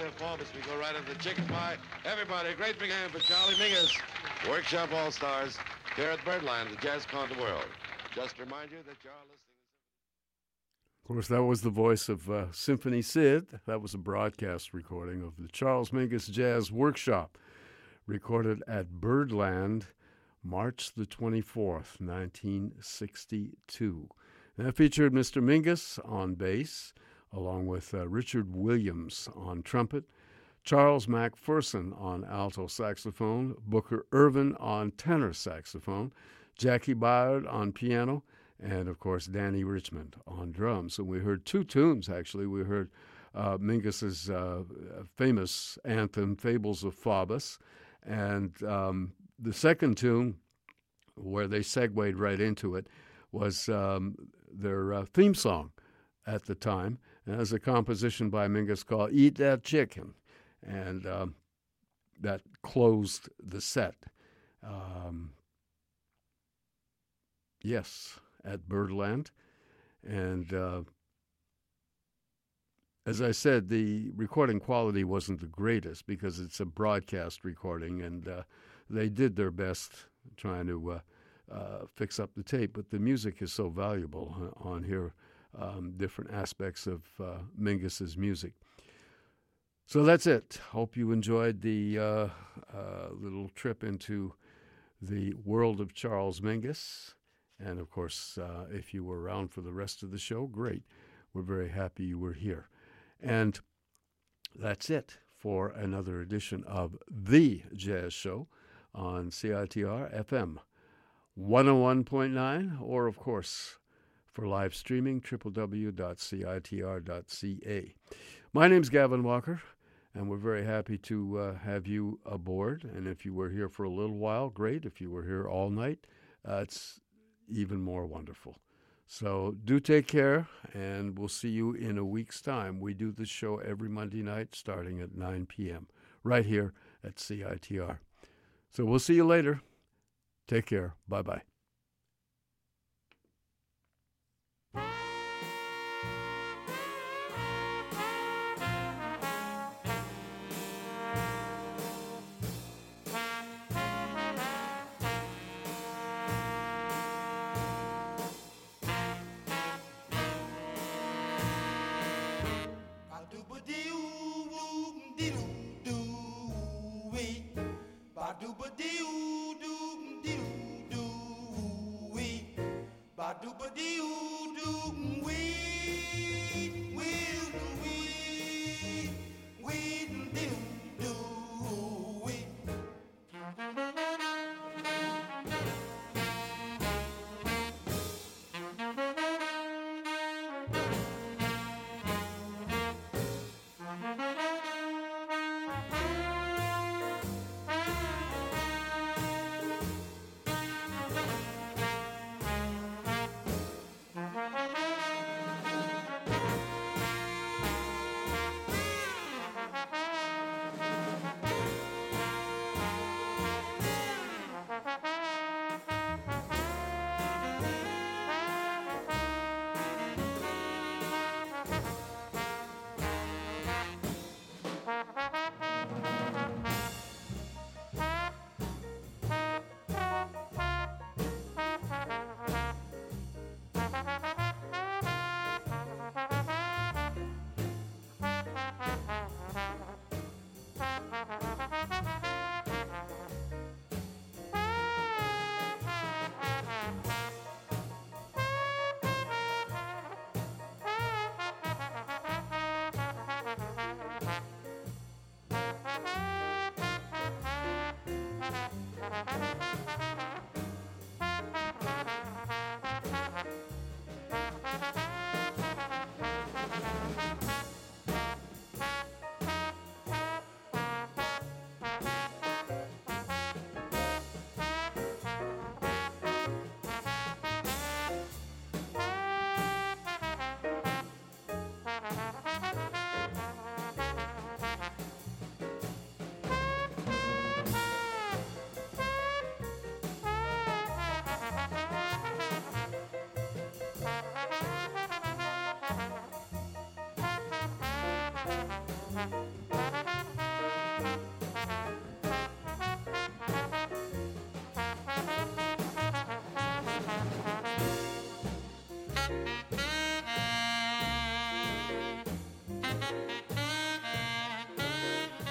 Performance. We go right into the chicken pie. Everybody, great big hand for Charlie Mingus. Workshop All-Stars here at Birdland, the Jazz Concert World. Just remind you that you're listening. Of course, that was the voice of uh, Symphony Sid. That was a broadcast recording of the Charles Mingus Jazz Workshop, recorded at Birdland, March the 24th, 1962. And that featured Mr. Mingus on bass, along with uh, Richard Williams on trumpet, Charles McPherson on alto saxophone, Booker Ervin on tenor saxophone, Jaki Byard on piano, and of course Dannie Richmond on drums. So we heard two tunes actually. We heard uh, Mingus's uh, famous anthem "Fables of Faubus," and um, the second tune, where they segued right into it, was um, their uh, theme song at the time, as a composition by Mingus called "Eat That Chicken," and um, that closed the set. Um, yes, at Birdland, and uh, as I said, the recording quality wasn't the greatest because it's a broadcast recording, and uh, they did their best trying to uh, uh fix up the tape. But the music is so valuable uh, on here um, different aspects of uh, Mingus's music. So that's it. Hope you enjoyed the uh, uh, little trip into the world of Charles Mingus. And of course, uh, if you were around for the rest of the show, great. We're very happy you were here. And that's it for another edition of The Jazz Show on CITR FM 101.9, or of course, for live streaming, www.citr.ca. My name's Gavin Walker, and we're very happy to uh, have you aboard. And if you were here for a little while, great. If you were here all night, uh, it's even more wonderful. So do take care, and we'll see you in a week's time. We do this show every Monday night starting at 9 p.m. right here at CITR. So we'll see you later. Take care. Bye bye. Thank you.